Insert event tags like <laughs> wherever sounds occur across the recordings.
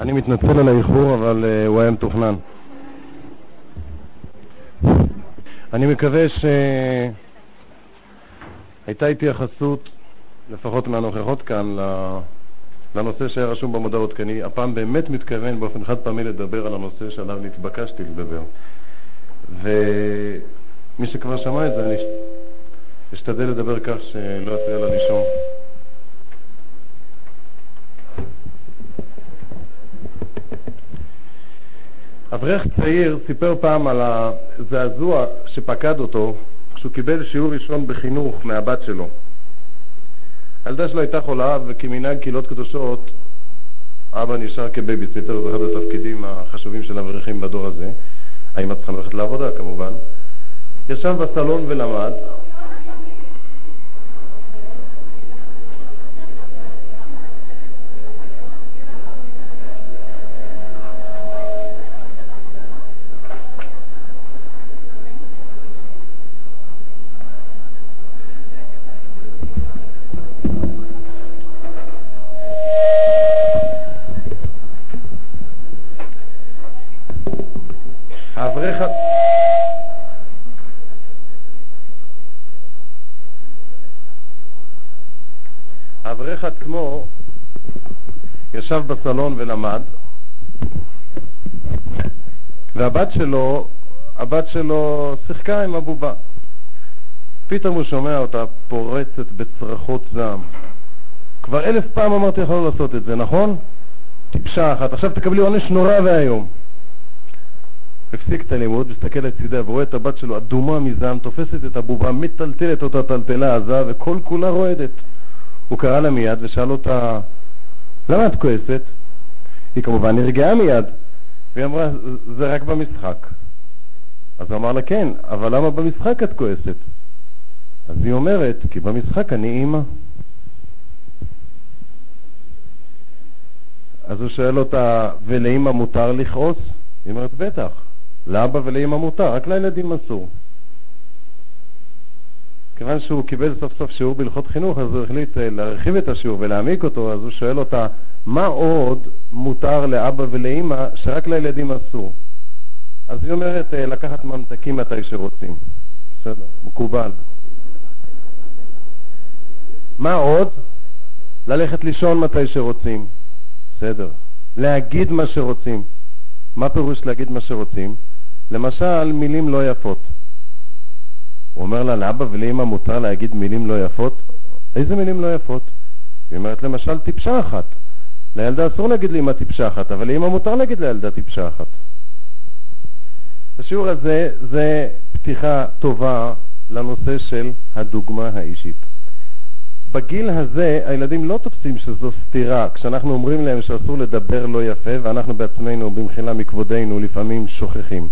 אני מתנצל על האיחור, אבל uh, הוא היה מתוכנן. אני מקווה שהייתה התייחסות, לפחות מהנוכחות כאן, לנושא שהיה רשום במודעות, כי אני הפעם באמת מתכוון באופן חד פעמי לדבר על הנושא שעליו נתבקשתי לדבר. ומי שכבר שמע את זה, אני אשתדל לדבר כך שלא יפריע לה לישון. אברך צעיר סיפר פעם על הזעזוע שפקד אותו כשהוא קיבל שיעור ראשון בחינוך מהבת שלו. הילדה שלו הייתה חולה, וכמנהג קהילות קדושות, אבא נשאר כבייביסיטר, זה אחד התפקידים החשובים של אברכים בדור הזה. האמא צריכה ללכת לעבודה כמובן. ישב בסלון ולמד, ישב בסלון ולמד, והבת שלו, הבת שלו שיחקה עם הבובה. פתאום הוא שומע אותה פורצת בצרחות זעם. כבר אלף פעם אמרתי לך לא לעשות את זה, נכון? טיפשה אחת, עכשיו תקבלי עונש נורא ואיום. הפסיק את הלימוד, מסתכל לצידה ורואה את הבת שלו אדומה מזעם, תופסת את הבובה, מטלטלת אותה טלטלה עזה וכל כולה רועדת. הוא קרא לה מיד ושאל אותה, למה את כועסת? היא כמובן נרגעה מיד, והיא אמרה, זה רק במשחק. אז הוא אמר לה, כן, אבל למה במשחק את כועסת? אז היא אומרת, כי במשחק אני אימא. אז הוא שואל אותה, ולאימא מותר לכעוס? היא אומרת, בטח. לאבא ולאימא מותר, רק לילדים אסור. כיוון שהוא קיבל סוף סוף שיעור בהלכות חינוך, אז הוא החליט אה, להרחיב את השיעור ולהעמיק אותו, אז הוא שואל אותה, מה עוד מותר לאבא ולאימא שרק לילדים אסור? אז היא אומרת, אה, לקחת ממתקים מתי שרוצים. בסדר, מקובל. מה עוד? ללכת לישון מתי שרוצים. בסדר. להגיד מה שרוצים. מה פירוש להגיד מה שרוצים? למשל, מילים לא יפות. הוא אומר לה, לאבא ולאמא מותר להגיד מילים לא יפות? איזה מילים לא יפות? היא אומרת, למשל, טיפשה אחת. לילדה אסור להגיד לאמא טיפשה אחת, אבל לאמא מותר להגיד לילדה טיפשה אחת. השיעור הזה זה פתיחה טובה לנושא של הדוגמה האישית. בגיל הזה הילדים לא תופסים שזו סתירה כשאנחנו אומרים להם שאסור לדבר לא יפה ואנחנו בעצמנו במחילה מכבודנו לפעמים שוכחים.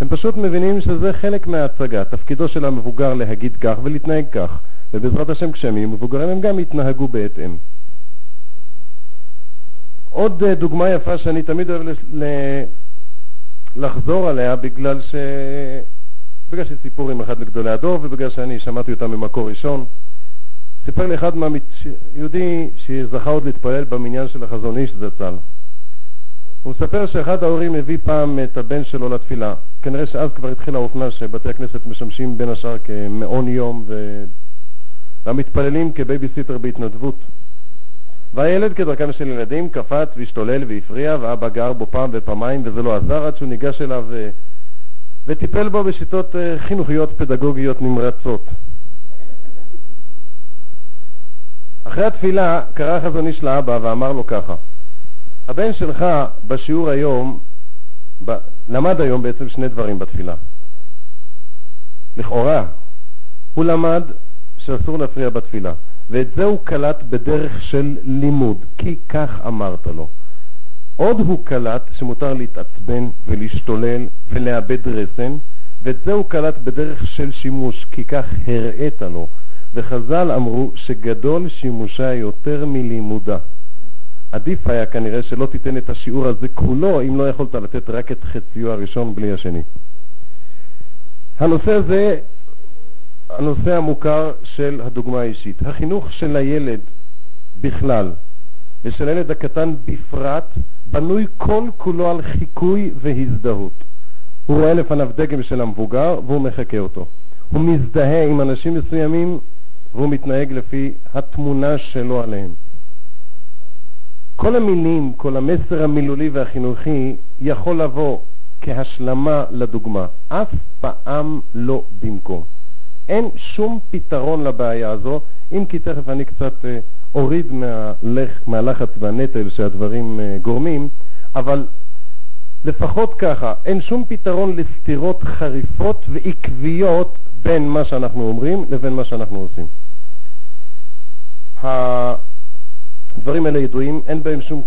הם פשוט מבינים שזה חלק מההצגה, תפקידו של המבוגר להגיד כך ולהתנהג כך, ובעזרת השם כשהם יהיו מבוגרים הם גם יתנהגו בהתאם. עוד אה, דוגמה יפה שאני תמיד אוהב לחזור עליה בגלל ש... בגלל שסיפור עם אחד מגדולי הדור ובגלל שאני שמעתי אותה ממקור ראשון. סיפר לי אחד מהמת... שזכה עוד להתפלל במניין של החזון איש זצ"ל. הוא מספר שאחד ההורים הביא פעם את הבן שלו לתפילה. כנראה שאז כבר התחילה האופנה שבתי הכנסת משמשים בין השאר כמעון יום. והמתפללים כבייביסיטר בהתנדבות. והילד כדרכם של ילדים קפץ והשתולל והפריע, ואבא גער בו פעם ופעמיים וזה לא עזר עד שהוא ניגש אליו וטיפל בו בשיטות אה, חינוכיות פדגוגיות נמרצות. אחרי התפילה קרא חזון איש לאבא ואמר לו ככה: הבן שלך בשיעור היום, ב... למד היום בעצם שני דברים בתפילה. לכאורה, הוא למד שאסור להפריע בתפילה. ואת זה הוא קלט בדרך של לימוד, כי כך אמרת לו. עוד הוא קלט שמותר להתעצבן ולהשתולל ולאבד רסן, ואת זה הוא קלט בדרך של שימוש, כי כך הראית לו. וחז"ל אמרו שגדול שימושה יותר מלימודה. עדיף היה כנראה שלא תיתן את השיעור הזה כולו, אם לא יכולת לתת רק את חציו הראשון בלי השני. הנושא הזה הנושא המוכר של הדוגמה האישית. החינוך של הילד בכלל, ושל הילד הקטן בפרט, בנוי כל כולו על חיקוי והזדהות. הוא רואה לפניו דגם של המבוגר והוא מחקה אותו. הוא מזדהה עם אנשים מסוימים והוא מתנהג לפי התמונה שלו עליהם. כל המילים, כל המסר המילולי והחינוכי יכול לבוא כהשלמה לדוגמה, אף פעם לא במקום. אין שום פתרון לבעיה הזו, אם כי תכף אני קצת אה, אוריד מהלח, מהלחץ והנטל שהדברים אה, גורמים, אבל לפחות ככה, אין שום פתרון לסתירות חריפות ועקביות בין מה שאנחנו אומרים לבין מה שאנחנו עושים. הדברים האלה ידועים, אין בהם שום,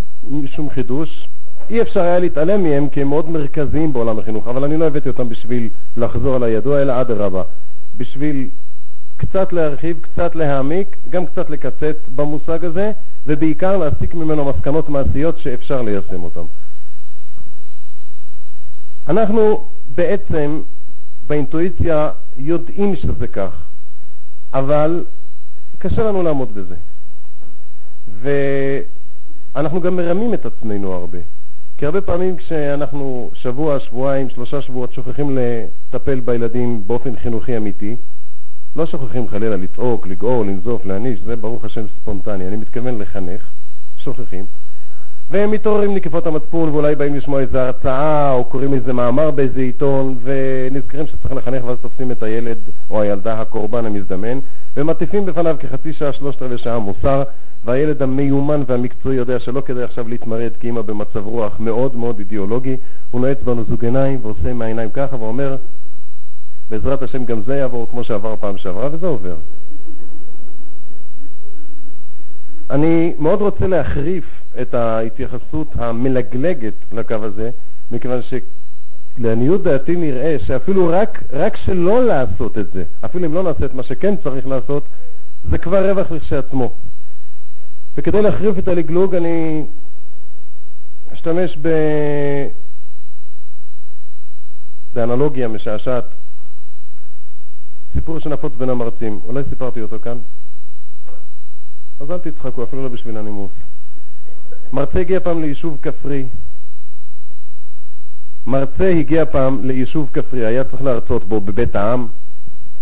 שום חידוש. אי אפשר היה להתעלם מהם כי הם מאוד מרכזיים בעולם החינוך, אבל אני לא הבאתי אותם בשביל לחזור על הידוע, אלא אדרבה, בשביל קצת להרחיב, קצת להעמיק, גם קצת לקצץ במושג הזה, ובעיקר להסיק ממנו מסקנות מעשיות שאפשר ליישם אותן. אנחנו בעצם באינטואיציה יודעים שזה כך, אבל קשה לנו לעמוד בזה. ואנחנו גם מרמים את עצמנו הרבה. כי הרבה פעמים כשאנחנו שבוע, שבועיים, שלושה שבועות שוכחים לטפל בילדים באופן חינוכי אמיתי, לא שוכחים חלילה לצעוק, לגעור, לנזוף, להעניש, זה ברוך השם ספונטני, אני מתכוון לחנך, שוכחים. והם מתעוררים נקיפות המצפון ואולי באים לשמוע איזו הרצאה או קוראים איזה מאמר באיזה עיתון ונזכרים שצריך לחנך ואז תופסים את הילד או הילדה הקורבן המזדמן ומטיפים בפניו כחצי שעה, שלושת רבעי שעה מוסר והילד המיומן והמקצועי יודע שלא כדאי עכשיו להתמרד כי אימא במצב רוח מאוד מאוד אידיאולוגי הוא נועץ בנו זוג עיניים ועושה עם העיניים ככה ואומר בעזרת השם גם זה יעבור כמו שעבר פעם שעברה וזה עובר. אני מאוד רוצה להחריף את ההתייחסות המלגלגת לקו הזה, מכיוון שלעניות דעתי נראה שאפילו רק, רק שלא לעשות את זה, אפילו אם לא נעשה את מה שכן צריך לעשות, זה כבר רווח לכשעצמו. וכדי להחריף את הלגלוג אני אשתמש ב... באנלוגיה משעשעת, סיפור שנפוץ בין המרצים, אולי סיפרתי אותו כאן? אז אל תצחקו, אפילו לא בשביל הנימוס. מרצה הגיע פעם ליישוב כפרי. מרצה הגיע פעם ליישוב כפרי, היה צריך להרצות בו בבית העם,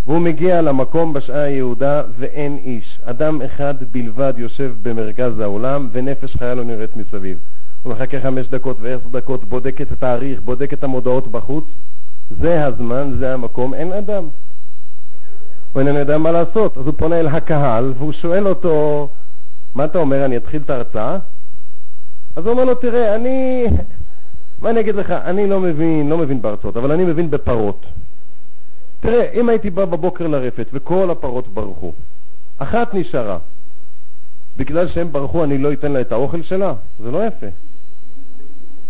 והוא מגיע למקום בשעה היהודה ואין איש. אדם אחד בלבד יושב במרכז האולם ונפש חיה לא נראית מסביב. הוא מחכה חמש דקות ועשר דקות, בודק את התאריך, בודק את המודעות בחוץ. זה הזמן, זה המקום, אין אדם. הוא איננו יודע מה לעשות, אז הוא פונה אל הקהל והוא שואל אותו, מה אתה אומר, אני אתחיל את ההרצאה? אז הוא אומר לו, תראה, אני, <laughs> מה אני אגיד לך, אני לא מבין, לא מבין בהרצאות, אבל אני מבין בפרות. תראה, אם הייתי בא בבוקר לרפת וכל הפרות ברחו, אחת נשארה, בגלל שהם ברחו אני לא אתן לה את האוכל שלה? זה לא יפה.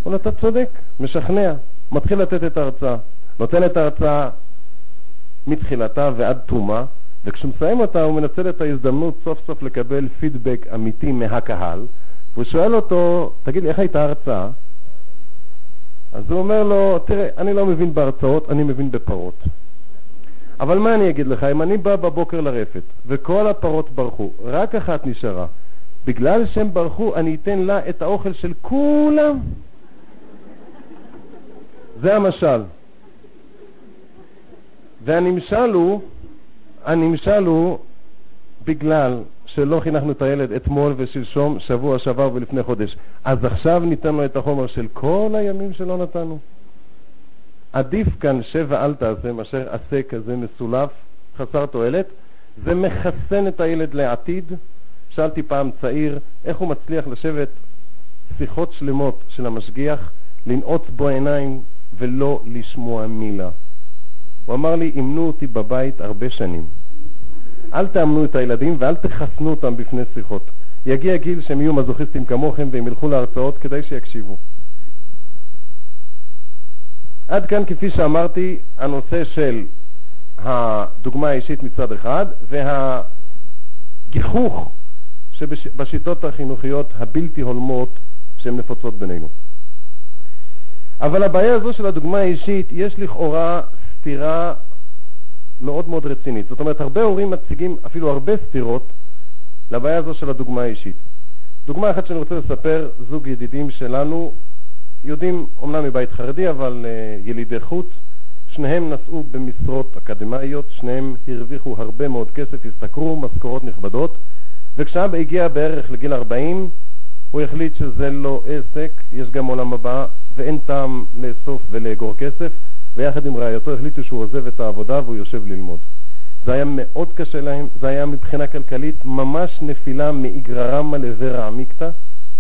אבל אתה צודק, משכנע, מתחיל לתת את ההרצאה. נותן את ההרצאה מתחילתה ועד תומה, וכשהוא מסיים אותה הוא מנצל את ההזדמנות סוף סוף לקבל פידבק אמיתי מהקהל, והוא שואל אותו, תגיד לי, איך הייתה ההרצאה? אז הוא אומר לו, תראה, אני לא מבין בהרצאות, אני מבין בפרות. אבל מה אני אגיד לך, אם אני בא בבוקר לרפת וכל הפרות ברחו, רק אחת נשארה, בגלל שהם ברחו אני אתן לה את האוכל של כולם. זה המשל. והנמשל הוא, הנמשל הוא בגלל שלא חינכנו את הילד אתמול ושלשום, שבוע שעבר ולפני חודש. אז עכשיו ניתן לו את החומר של כל הימים שלא נתנו. עדיף כאן שב ואל תעשה מאשר עשה כזה מסולף, חסר תועלת. זה מחסן את הילד לעתיד. שאלתי פעם צעיר איך הוא מצליח לשבת שיחות שלמות של המשגיח, לנעוץ בו עיניים ולא לשמוע מילה. הוא אמר לי, אימנו אותי בבית הרבה שנים. אל תאמנו את הילדים ואל תחסנו אותם בפני שיחות. יגיע גיל שהם יהיו מזוכיסטים כמוכם והם ילכו להרצאות כדי שיקשיבו. עד כאן, כפי שאמרתי, הנושא של הדוגמה האישית מצד אחד והגיחוך שבשיטות החינוכיות הבלתי הולמות שהן נפוצות בינינו. אבל הבעיה הזו של הדוגמה האישית, יש לכאורה סתירה מאוד מאוד רצינית. זאת אומרת, הרבה הורים מציגים אפילו הרבה סתירות לבעיה הזו של הדוגמה האישית. דוגמה אחת שאני רוצה לספר, זוג ידידים שלנו, יודעים, אומנם מבית חרדי, אבל uh, ילידי חוץ, שניהם נסעו במשרות אקדמאיות, שניהם הרוויחו הרבה מאוד כסף, השתכרו משכורות נכבדות, וכשאבא הגיע בערך לגיל 40, הוא החליט שזה לא עסק, יש גם עולם הבא, ואין טעם לאסוף ולאגור כסף, ויחד עם רעייתו החליטו שהוא עוזב את העבודה והוא יושב ללמוד. זה היה מאוד קשה להם, זה היה מבחינה כלכלית ממש נפילה מאיגררמה לזרע עמיקתא,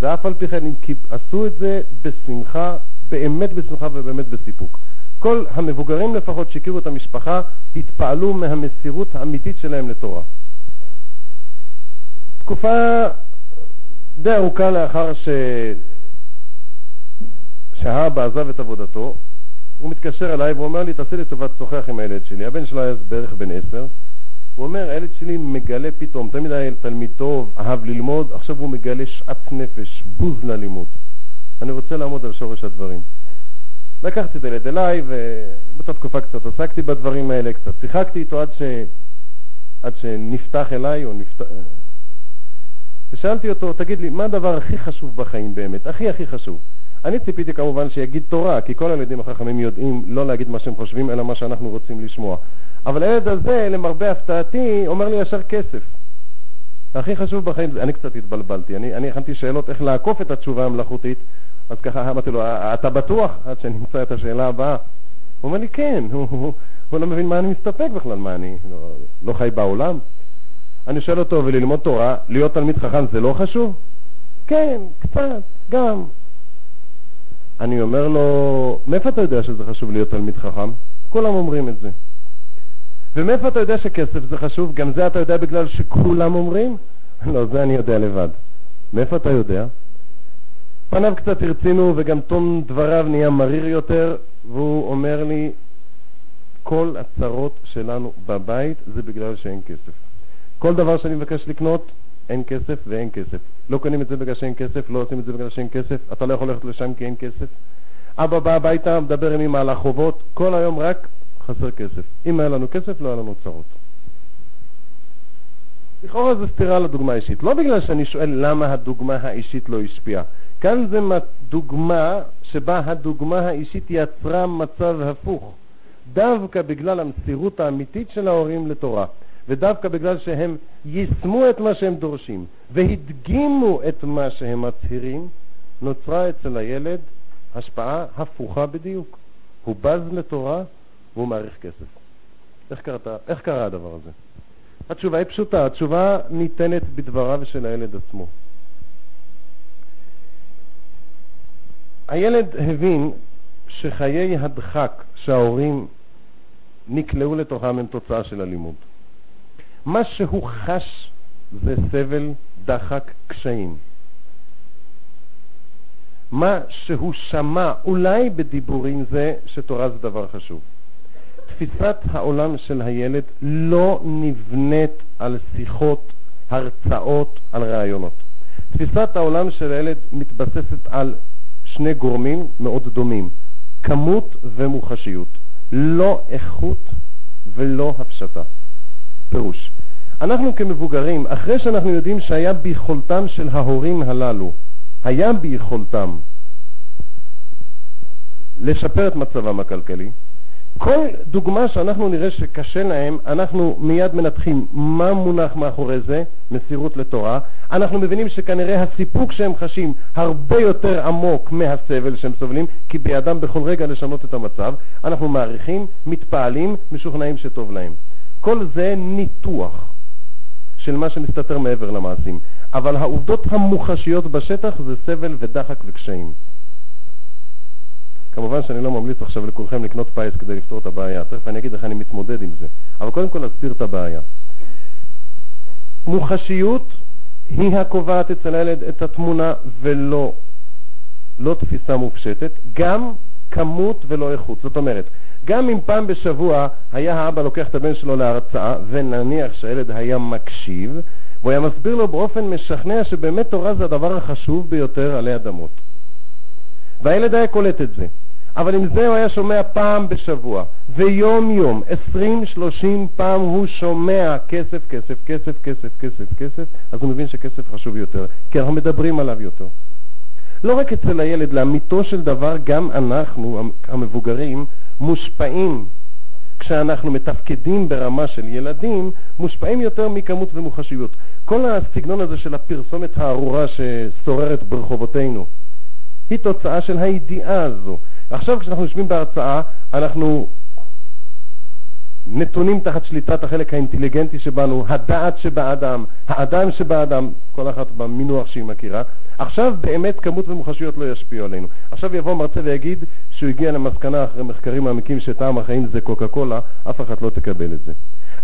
ואף על פי כן הם עשו את זה בשמחה, באמת בשמחה ובאמת בסיפוק. כל המבוגרים לפחות שהכירו את המשפחה התפעלו מהמסירות האמיתית שלהם לתורה. תקופה די ארוכה לאחר ש... שהאבא עזב את עבודתו, הוא מתקשר אליי ואומר לי, תעשה לי טובת שוחח עם הילד שלי. הבן שלו היה בערך בן עשר. הוא אומר, הילד שלי מגלה פתאום, תמיד היה תלמיד טוב, אהב ללמוד, עכשיו הוא מגלה שאט נפש, בוז ללימוד. אני רוצה לעמוד על שורש הדברים. לקחתי את הילד אליי, ובאותה תקופה קצת עסקתי בדברים האלה, קצת שיחקתי איתו עד, ש... עד שנפתח אליי, או נפתח... ושאלתי אותו, תגיד לי, מה הדבר הכי חשוב בחיים באמת? הכי הכי חשוב. אני ציפיתי כמובן שיגיד תורה, כי כל הילדים החכמים יודעים לא להגיד מה שהם חושבים, אלא מה שאנחנו רוצים לשמוע. אבל הילד הזה, למרבה הפתעתי, אומר לי ישר כסף. הכי חשוב בחיים, אני קצת התבלבלתי, אני, אני הכנתי שאלות איך לעקוף את התשובה המלאכותית, אז ככה אמרתי לו, אתה בטוח? עד שנמצא את השאלה הבאה. הוא אומר לי, כן, <laughs> הוא, הוא, הוא לא מבין מה אני מסתפק בכלל, מה אני לא, לא חי בעולם? אני שואל אותו, וללמוד תורה, להיות תלמיד חכם זה לא חשוב? כן, קצת, גם. אני אומר לו, מאיפה אתה יודע שזה חשוב להיות תלמיד חכם? כולם אומרים את זה. ומאיפה אתה יודע שכסף זה חשוב? גם זה אתה יודע בגלל שכולם אומרים? <laughs> לא, זה אני יודע לבד. מאיפה אתה יודע? פניו קצת הרצינו וגם תום דבריו נהיה מריר יותר, והוא אומר לי, כל הצרות שלנו בבית זה בגלל שאין כסף. כל דבר שאני מבקש לקנות, אין כסף ואין כסף. לא קונים את זה בגלל שאין כסף, לא עושים את זה בגלל שאין כסף, אתה לא יכול ללכת לשם כי אין כסף. אבא בא הביתה, מדבר עם אמא על החובות, כל היום רק חסר כסף. אם היה לנו כסף, לא היה לנו צרות. לכאורה זו סתירה לדוגמה האישית. לא בגלל שאני שואל למה הדוגמה האישית לא השפיעה. כאן זה דוגמה שבה הדוגמה האישית יצרה מצב הפוך. דווקא בגלל המסירות האמיתית של ההורים לתורה. ודווקא בגלל שהם יישמו את מה שהם דורשים והדגימו את מה שהם מצהירים, נוצרה אצל הילד השפעה הפוכה בדיוק. הוא בז לתורה והוא מעריך כסף. איך, קראת, איך קרה הדבר הזה? התשובה היא פשוטה, התשובה ניתנת בדבריו של הילד עצמו. הילד הבין שחיי הדחק שההורים נקלעו לתוכם הם תוצאה של הלימוד. מה שהוא חש זה סבל, דחק, קשיים. מה שהוא שמע, אולי בדיבורים זה שתורה זה דבר חשוב. תפיסת העולם של הילד לא נבנית על שיחות, הרצאות, על רעיונות. תפיסת העולם של הילד מתבססת על שני גורמים מאוד דומים, כמות ומוחשיות, לא איכות ולא הפשטה. פירוש, אנחנו כמבוגרים, אחרי שאנחנו יודעים שהיה ביכולתם של ההורים הללו, היה ביכולתם לשפר את מצבם הכלכלי, כל דוגמה שאנחנו נראה שקשה להם, אנחנו מיד מנתחים מה מונח מאחורי זה, מסירות לתורה. אנחנו מבינים שכנראה הסיפוק שהם חשים הרבה יותר עמוק מהסבל שהם סובלים, כי בידם בכל רגע לשנות את המצב. אנחנו מעריכים, מתפעלים, משוכנעים שטוב להם. כל זה ניתוח של מה שמסתתר מעבר למעשים. אבל העובדות המוחשיות בשטח זה סבל ודחק וקשיים. כמובן שאני לא ממליץ עכשיו לכולכם לקנות פיס כדי לפתור את הבעיה, תכף אני אגיד איך אני מתמודד עם זה, אבל קודם כל נסביר את הבעיה. מוחשיות היא הקובעת אצל הילד את התמונה ולא לא תפיסה מופשטת, גם כמות ולא איכות. זאת אומרת, גם אם פעם בשבוע היה האבא לוקח את הבן שלו להרצאה, ונניח שהילד היה מקשיב, והוא היה מסביר לו באופן משכנע שבאמת תורה זה הדבר החשוב ביותר עלי אדמות. והילד היה קולט את זה. אבל עם זה הוא היה שומע פעם בשבוע, ויום-יום, עשרים, שלושים פעם הוא שומע כסף, כסף, כסף, כסף, כסף, כסף, אז הוא מבין שכסף חשוב יותר, כי אנחנו מדברים עליו יותר. לא רק אצל הילד, לאמיתו של דבר, גם אנחנו, המבוגרים, מושפעים כשאנחנו מתפקדים ברמה של ילדים, מושפעים יותר מכמות ומוחשיות. כל הסגנון הזה של הפרסומת הארורה ששוררת ברחובותינו, היא תוצאה של הידיעה הזו. עכשיו כשאנחנו יושבים בהרצאה, אנחנו נתונים תחת שליטת החלק האינטליגנטי שבנו, הדעת שבאדם, האדם שבאדם, כל אחת במינוח שהיא מכירה. עכשיו באמת כמות ומוחשיות לא ישפיעו עלינו. עכשיו יבוא מרצה ויגיד שהוא הגיע למסקנה אחרי מחקרים מעמיקים שטעם החיים זה קוקה קולה, אף אחד לא תקבל את זה.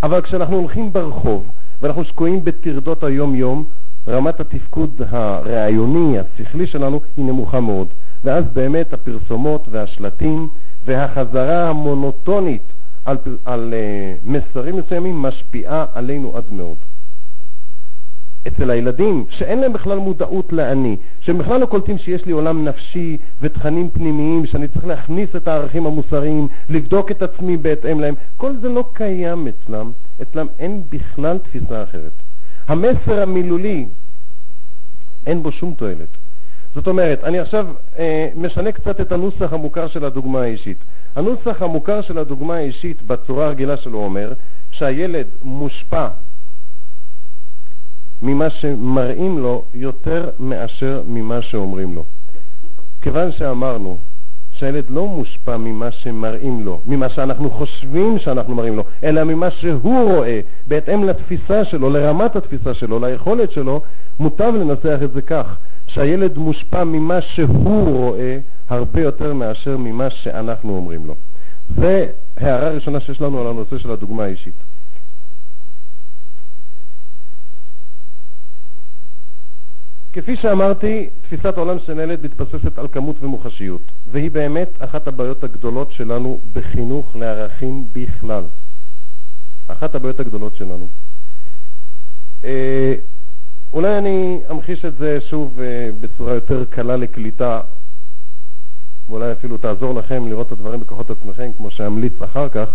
אבל כשאנחנו הולכים ברחוב ואנחנו שקועים בטרדות היום-יום, רמת התפקוד הרעיוני, השכלי שלנו, היא נמוכה מאוד. ואז באמת הפרסומות והשלטים והחזרה המונוטונית על, על uh, מסרים מסוימים משפיעה עלינו עד מאוד. אצל הילדים שאין להם בכלל מודעות לאני, שהם בכלל לא קולטים שיש לי עולם נפשי ותכנים פנימיים, שאני צריך להכניס את הערכים המוסריים, לבדוק את עצמי בהתאם להם, כל זה לא קיים אצלם, אצלם אין בכלל תפיסה אחרת. המסר המילולי, אין בו שום תועלת. זאת אומרת, אני עכשיו אה, משנה קצת את הנוסח המוכר של הדוגמה האישית. הנוסח המוכר של הדוגמה האישית בצורה הרגילה שלו אומר שהילד מושפע ממה שמראים לו יותר מאשר ממה שאומרים לו. כיוון שאמרנו שהילד לא מושפע ממה שמראים לו, ממה שאנחנו חושבים שאנחנו מראים לו, אלא ממה שהוא רואה, בהתאם לתפיסה שלו, לרמת התפיסה שלו, ליכולת שלו, מוטב לנסח את זה כך, שהילד מושפע ממה שהוא רואה הרבה יותר מאשר ממה שאנחנו אומרים לו. זה הערה ראשונה שיש לנו על הנושא של הדוגמה האישית. כפי שאמרתי, תפיסת העולם של ילד מתבססת על כמות ומוחשיות, והיא באמת אחת הבעיות הגדולות שלנו בחינוך לערכים בכלל. אחת הבעיות הגדולות שלנו. אה, אולי אני אמחיש את זה שוב אה, בצורה יותר קלה לקליטה, ואולי אפילו תעזור לכם לראות את הדברים בכוחות עצמכם, כמו שאמליץ אחר כך,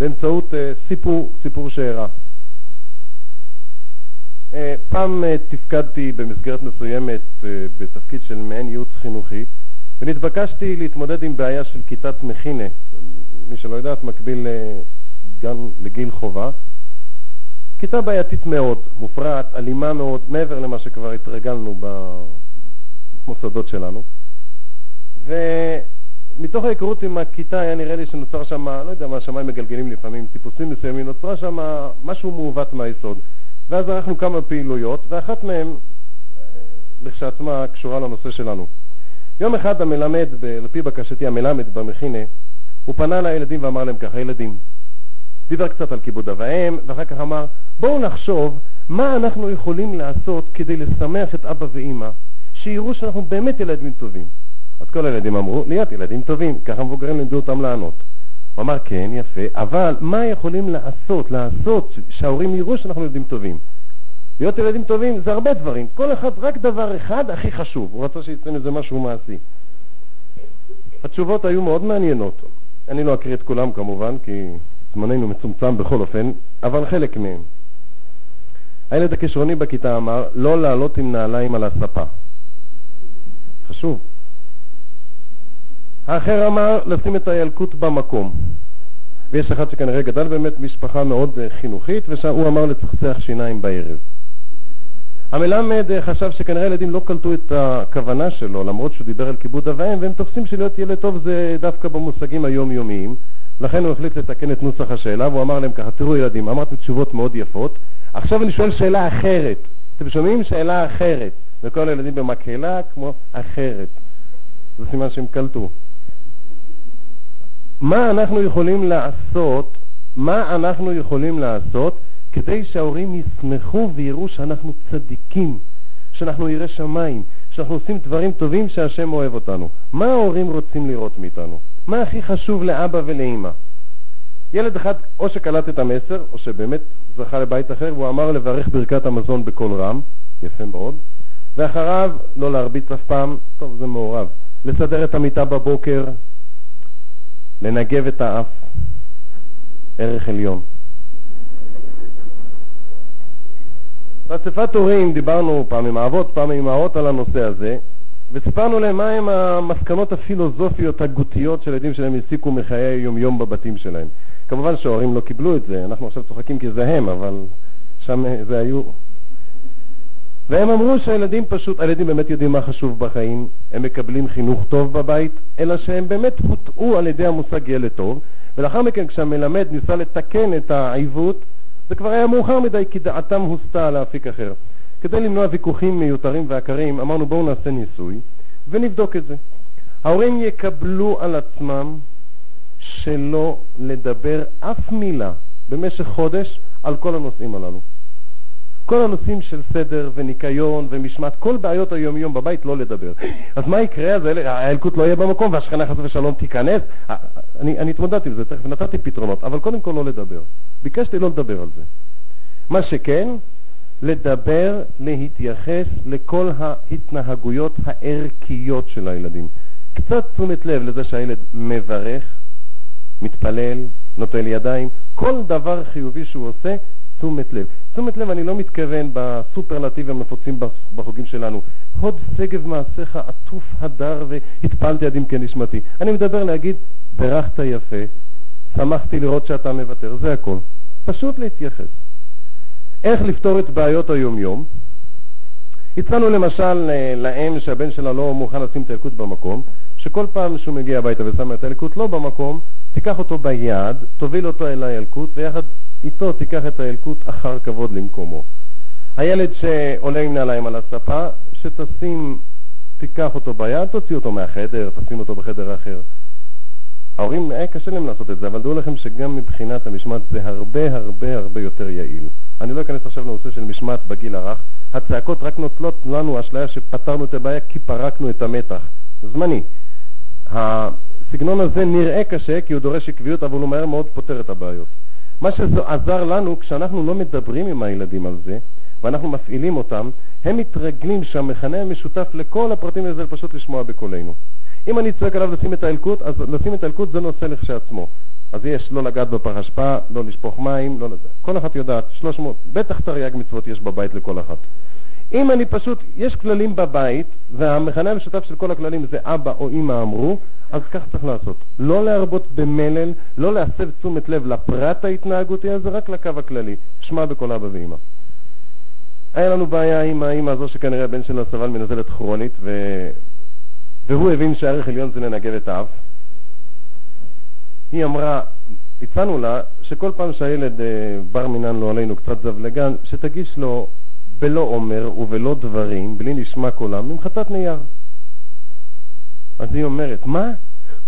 באמצעות אה, סיפור, סיפור שאירע. אה, פעם תפקדתי במסגרת מסוימת בתפקיד של מעין ייעוץ חינוכי, ונתבקשתי להתמודד עם בעיה של כיתת מכינה, מי שלא יודעת, מקביל גם לגיל חובה, כיתה בעייתית מאוד, מופרעת, אלימה מאוד, מעבר למה שכבר התרגלנו במוסדות שלנו. ומתוך ההיכרות עם הכיתה היה נראה לי שנוצר שם, לא יודע מה, שמיים מגלגלים לפעמים, טיפוסים מסוימים, נוצרה שם משהו מעוות מהיסוד. ואז ערכנו כמה פעילויות, ואחת מהן אה, לכשעצמה קשורה לנושא שלנו. יום אחד המלמד, על פי בקשתי המלמד במכינה, הוא פנה לילדים ואמר להם ככה, ילדים, דיבר קצת על כיבוד אב ואם, ואחר כך אמר, בואו נחשוב מה אנחנו יכולים לעשות כדי לשמח את אבא ואימא, שיראו שאנחנו באמת ילדים טובים. אז כל הילדים אמרו, להיות ילדים טובים, ככה מבוגרים לימדו אותם לענות. הוא אמר, כן, יפה, אבל מה יכולים לעשות, לעשות, שההורים יראו שאנחנו ילדים טובים? להיות ילדים טובים זה הרבה דברים, כל אחד, רק דבר אחד הכי חשוב, הוא רצה שיצא מזה משהו מעשי. התשובות היו מאוד מעניינות. אני לא אקריא את כולם כמובן, כי זמננו מצומצם בכל אופן, אבל חלק מהם. הילד הכישרוני בכיתה אמר לא לעלות עם נעליים על הספה. חשוב. האחר אמר לשים את הילקוט במקום. ויש אחד שכנראה גדל באמת משפחה מאוד אה, חינוכית, והוא אמר לצחצח שיניים בערב. המלמד אה, חשב שכנראה ילדים לא קלטו את הכוונה שלו, למרות שהוא דיבר על כיבוד אב ואם, והם תופסים שלהיות ילד טוב זה דווקא במושגים היומיומיים. לכן הוא החליט לתקן את נוסח השאלה, והוא אמר להם ככה, תראו ילדים, אמרתם תשובות מאוד יפות, עכשיו אני שואל שאלה אחרת. אתם שומעים? שאלה אחרת. וכל הילדים במקהלה כמו אחרת. זה סימן שהם קלטו. מה אנחנו יכולים לעשות, מה אנחנו יכולים לעשות כדי שההורים ישמחו ויראו שאנחנו צדיקים, שאנחנו יראי שמיים, שאנחנו עושים דברים טובים שהשם אוהב אותנו. מה ההורים רוצים לראות מאיתנו? מה הכי חשוב לאבא ולאימא? ילד אחד או שקלט את המסר, או שבאמת זכה לבית אחר, והוא אמר לברך ברכת המזון בקול רם, יפה מאוד, ואחריו לא להרביץ אף פעם, טוב, זה מעורב, לסדר את המיטה בבוקר, לנגב את האף, ערך עליון. באספת הורים דיברנו פעם עם האבות, פעם עם האבות על הנושא הזה, וסיפרנו להם מהם המסקנות הפילוסופיות הגותיות שהילדים שלהם הסיקו מחיי היום-יום בבתים שלהם. כמובן שההורים לא קיבלו את זה, אנחנו עכשיו צוחקים כי זה הם, אבל שם זה היו... והם אמרו שהילדים פשוט, הילדים באמת יודעים מה חשוב בחיים, הם מקבלים חינוך טוב בבית, אלא שהם באמת הוטעו על ידי המושג ילד טוב, ולאחר מכן כשהמלמד ניסה לתקן את העיוות, זה כבר היה מאוחר מדי כי דעתם הוסתה לאפיק אחר. כדי למנוע ויכוחים מיותרים ועקרים, אמרנו בואו נעשה ניסוי ונבדוק את זה. ההורים יקבלו על עצמם שלא לדבר אף מילה במשך חודש על כל הנושאים הללו. כל הנושאים של סדר וניקיון ומשמעת, כל בעיות היום-יום בבית לא לדבר. אז מה יקרה? אז האלקוט לא יהיה במקום והשכנה חס ושלום תיכנס. אני, אני התמודדתי עם זה תכף, נתתי פתרונות, אבל קודם כל לא לדבר. ביקשתי לא לדבר על זה. מה שכן, לדבר, להתייחס לכל ההתנהגויות הערכיות של הילדים. קצת תשומת לב לזה שהילד מברך, מתפלל, נוטל ידיים, כל דבר חיובי שהוא עושה, תשומת לב. תשומת לב, אני לא מתכוון בסופרלטיבים הנפוצים בחוגים שלנו. הוד שגב מעשיך עטוף הדר והתפלתי עדים כנשמתי. אני מדבר להגיד, ברכת יפה, שמחתי לראות שאתה מוותר, זה הכל. פשוט להתייחס. איך לפתור את בעיות היום-יום? הצענו למשל אה, לאם שהבן שלה לא מוכן לשים את הילקוט במקום, שכל פעם שהוא מגיע הביתה ושם את הילקוט לא במקום, תיקח אותו ביד, תוביל אותו אל הילקוט, ויחד איתו תיקח את הילקוט אחר כבוד למקומו. הילד שעולה עם נעליים על הספה, שתשים, תיקח אותו ביד, תוציא אותו מהחדר, תשים אותו בחדר אחר. ההורים, היה קשה להם לעשות את זה, אבל דעו לכם שגם מבחינת המשמעת זה הרבה הרבה הרבה יותר יעיל. אני לא אכנס עכשיו לנושא של משמעת בגיל הרך. הצעקות רק נוטלות לנו אשליה שפתרנו את הבעיה כי פרקנו את המתח. זמני. הסגנון הזה נראה קשה כי הוא דורש עקביות, אבל הוא מהר מאוד פותר את הבעיות. מה שעזר לנו, כשאנחנו לא מדברים עם הילדים על זה, ואנחנו מפעילים אותם, הם מתרגלים שהמכנה המשותף לכל הפרטים הזה פשוט לשמוע בקולנו. אם אני צועק עליו לשים את האלקוט, אז לשים את האלקוט זה נושא לכשעצמו. אז יש לא לגעת בפח אשפה, לא לשפוך מים, לא לזה. כל אחת יודעת, 300, בטח תרי"ג מצוות יש בבית לכל אחת. אם אני פשוט, יש כללים בבית, והמכנה המשותף של כל הכללים זה אבא או אמא אמרו, אז כך צריך לעשות. לא להרבות במלל, לא להסב תשומת לב לפרט ההתנהגותי הזה, רק לקו הכללי. שמע בקול אבא ואמא. היה לנו בעיה עם האמא הזו שכנראה הבן שלה סבל מנזלת כרונית, ו... והוא הבין שערך עליון זה לנגב את האף. היא אמרה, הצענו לה שכל פעם שהילד אה, בר מינן לא עלינו קצת זבלגן, שתגיש לו בלא עומר ובלא דברים, בלי נשמע קולם, ממחטת נייר. אז היא אומרת, מה?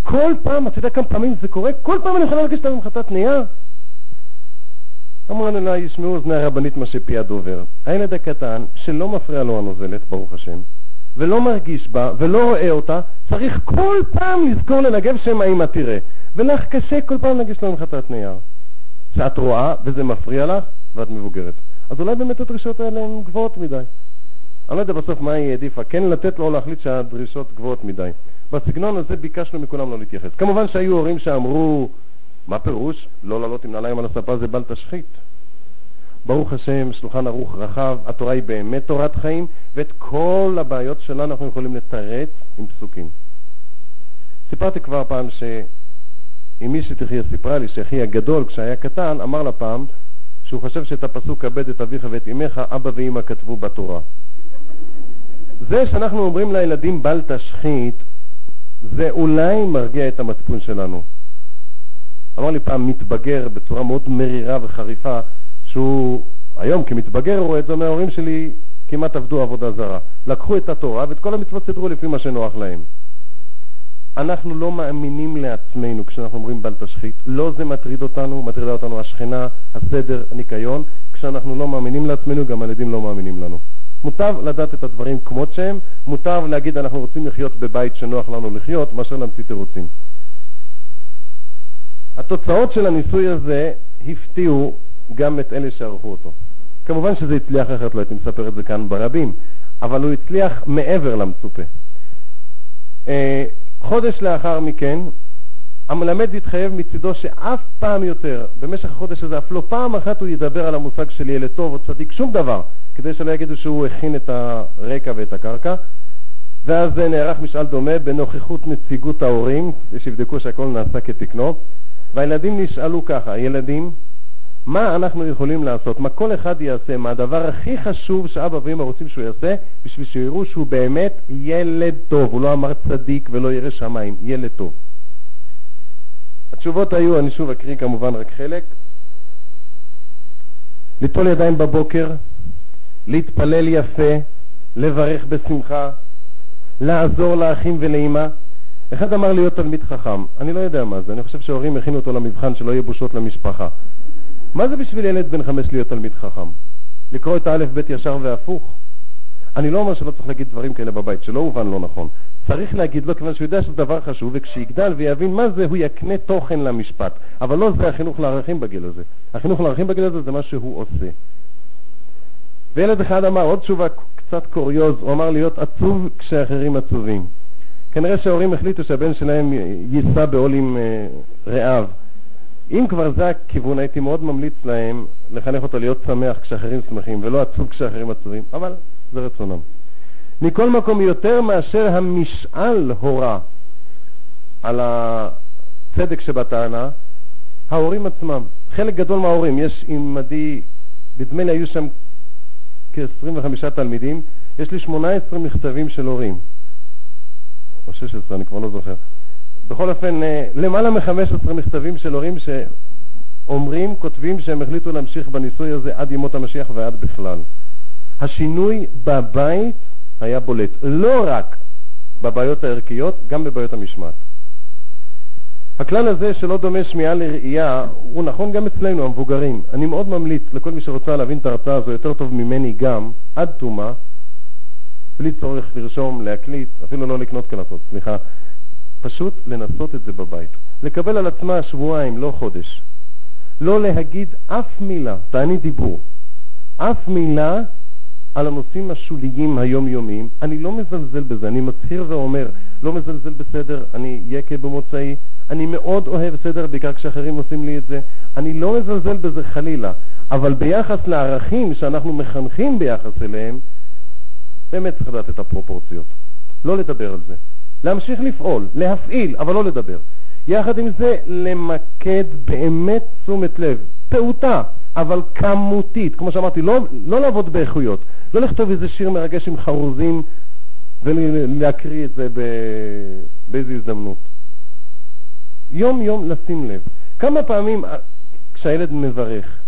כל פעם, אתה יודע כמה פעמים זה קורה? כל פעם אני יכולה להגיש את ממחטת נייר? אמרנו לה, ישמעו אוזני הרבנית מה שפי הדובר. הילד הקטן, שלא מפריע לו הנוזלת, ברוך השם, ולא מרגיש בה, ולא רואה אותה, צריך כל פעם לזכור לנגב שם האמא תראה. ולך קשה כל פעם להגיש לנו מחטאת נייר. שאת רואה וזה מפריע לך, ואת מבוגרת. אז אולי באמת הדרישות האלה הן גבוהות מדי. אני לא יודע בסוף מה היא העדיפה, כן לתת לו להחליט שהדרישות גבוהות מדי. בסגנון הזה ביקשנו מכולם לא להתייחס. כמובן שהיו הורים שאמרו, מה פירוש? לא לעלות עם נעליים על הספה זה בל תשחית. ברוך השם, שולחן ערוך רחב, התורה היא באמת תורת חיים, ואת כל הבעיות שלנו אנחנו יכולים לתרץ עם פסוקים. סיפרתי כבר פעם שאמי שתחיה סיפרה לי שאחי הגדול, כשהיה קטן, אמר לה פעם שהוא חושב שאת הפסוק כבד את אביך ואת אמך, אבא ואמא כתבו בתורה. זה שאנחנו אומרים לילדים בל תשחית, זה אולי מרגיע את המצפון שלנו. אמר לי פעם מתבגר בצורה מאוד מרירה וחריפה, שהוא היום כמתבגר רואה את זה מההורים שלי כמעט עבדו עבודה זרה. לקחו את התורה ואת כל המצוות סידרו לפי מה שנוח להם. אנחנו לא מאמינים לעצמנו כשאנחנו אומרים בל תשחית. לא זה מטריד אותנו, מטרידה אותנו השכנה, הסדר, הניקיון. כשאנחנו לא מאמינים לעצמנו, גם הילדים לא מאמינים לנו. מוטב לדעת את הדברים כמות שהם, מוטב להגיד אנחנו רוצים לחיות בבית שנוח לנו לחיות, מאשר להמציא תירוצים. התוצאות של הניסוי הזה הפתיעו גם את אלה שערכו אותו. כמובן שזה הצליח אחרת, לא הייתי מספר את זה כאן ברבים, אבל הוא הצליח מעבר למצופה. חודש לאחר מכן המלמד יתחייב מצידו שאף פעם יותר, במשך החודש הזה, אף לא פעם אחת הוא ידבר על המושג של ילד טוב או צדיק, שום דבר, כדי שלא יגידו שהוא הכין את הרקע ואת הקרקע. ואז נערך משאל דומה בנוכחות נציגות ההורים, שיבדקו שהכל נעשה כתקנו, והילדים נשאלו ככה, ילדים, מה אנחנו יכולים לעשות, מה כל אחד יעשה, מה הדבר הכי חשוב שאבא ואמא רוצים שהוא יעשה, בשביל שיראו שהוא באמת ילד טוב, הוא לא אמר צדיק ולא ירא שמיים, ילד טוב. התשובות היו, אני שוב אקריא כמובן רק חלק, ליטול ידיים בבוקר, להתפלל יפה, לברך בשמחה, לעזור לאחים ולאמא. אחד אמר להיות תלמיד חכם, אני לא יודע מה זה, אני חושב שההורים הכינו אותו למבחן שלא יהיה בושות למשפחה. מה זה בשביל ילד בן חמש להיות תלמיד חכם? לקרוא את האלף בית ישר והפוך? אני לא אומר שלא צריך להגיד דברים כאלה בבית, שלא הובן לא נכון. צריך להגיד לו כיוון שהוא יודע שזה דבר חשוב, וכשיגדל ויבין מה זה, הוא יקנה תוכן למשפט. אבל לא זה החינוך לערכים בגיל הזה. החינוך לערכים בגיל הזה זה מה שהוא עושה. וילד אחד אמר, עוד תשובה קצת קוריוז, הוא אמר להיות עצוב כשאחרים עצובים. כנראה שההורים החליטו שהבן שלהם יישא בעול עם אה, רעיו. אם כבר זה הכיוון, הייתי מאוד ממליץ להם לחנך אותו להיות שמח כשאחרים שמחים, ולא עצוב כשאחרים עצובים, אבל זה רצונם. מכל מקום, יותר מאשר המשאל הורה על הצדק שבטענה, ההורים עצמם, חלק גדול מההורים, יש עמדי, נדמה לי היו שם כ-25 תלמידים, יש לי 18 מכתבים של הורים, או 16, אני כבר לא זוכר. בכל אופן, אה, למעלה מ-15 מכתבים של הורים שאומרים, כותבים שהם החליטו להמשיך בניסוי הזה עד ימות המשיח ועד בכלל. השינוי בבית היה בולט, לא רק בבעיות הערכיות, גם בבעיות המשמעת. הכלל הזה שלא דומה שמיעה לראייה הוא נכון גם אצלנו, המבוגרים. אני מאוד ממליץ לכל מי שרוצה להבין את ההרצאה הזו יותר טוב ממני גם, עד תומה, בלי צורך לרשום, להקליט, אפילו לא לקנות קלטות, סליחה, פשוט לנסות את זה בבית. לקבל על עצמה שבועיים, לא חודש. לא להגיד אף מילה, תעני דיבור, אף מילה על הנושאים השוליים היומיומיים. אני לא מזלזל בזה, אני מצהיר ואומר, לא מזלזל בסדר, אני יקה במוצאי, אני מאוד אוהב סדר, בעיקר כשאחרים עושים לי את זה. אני לא מזלזל בזה חלילה, אבל ביחס לערכים שאנחנו מחנכים ביחס אליהם, באמת צריך לדעת את הפרופורציות. לא לדבר על זה. להמשיך לפעול, להפעיל, אבל לא לדבר. יחד עם זה, למקד באמת תשומת לב, פעוטה, אבל כמותית. כמו שאמרתי, לא, לא לעבוד באיכויות, לא לכתוב איזה שיר מרגש עם חרוזים ולהקריא את זה באיזו הזדמנות. יום-יום לשים לב. כמה פעמים כשהילד מברך,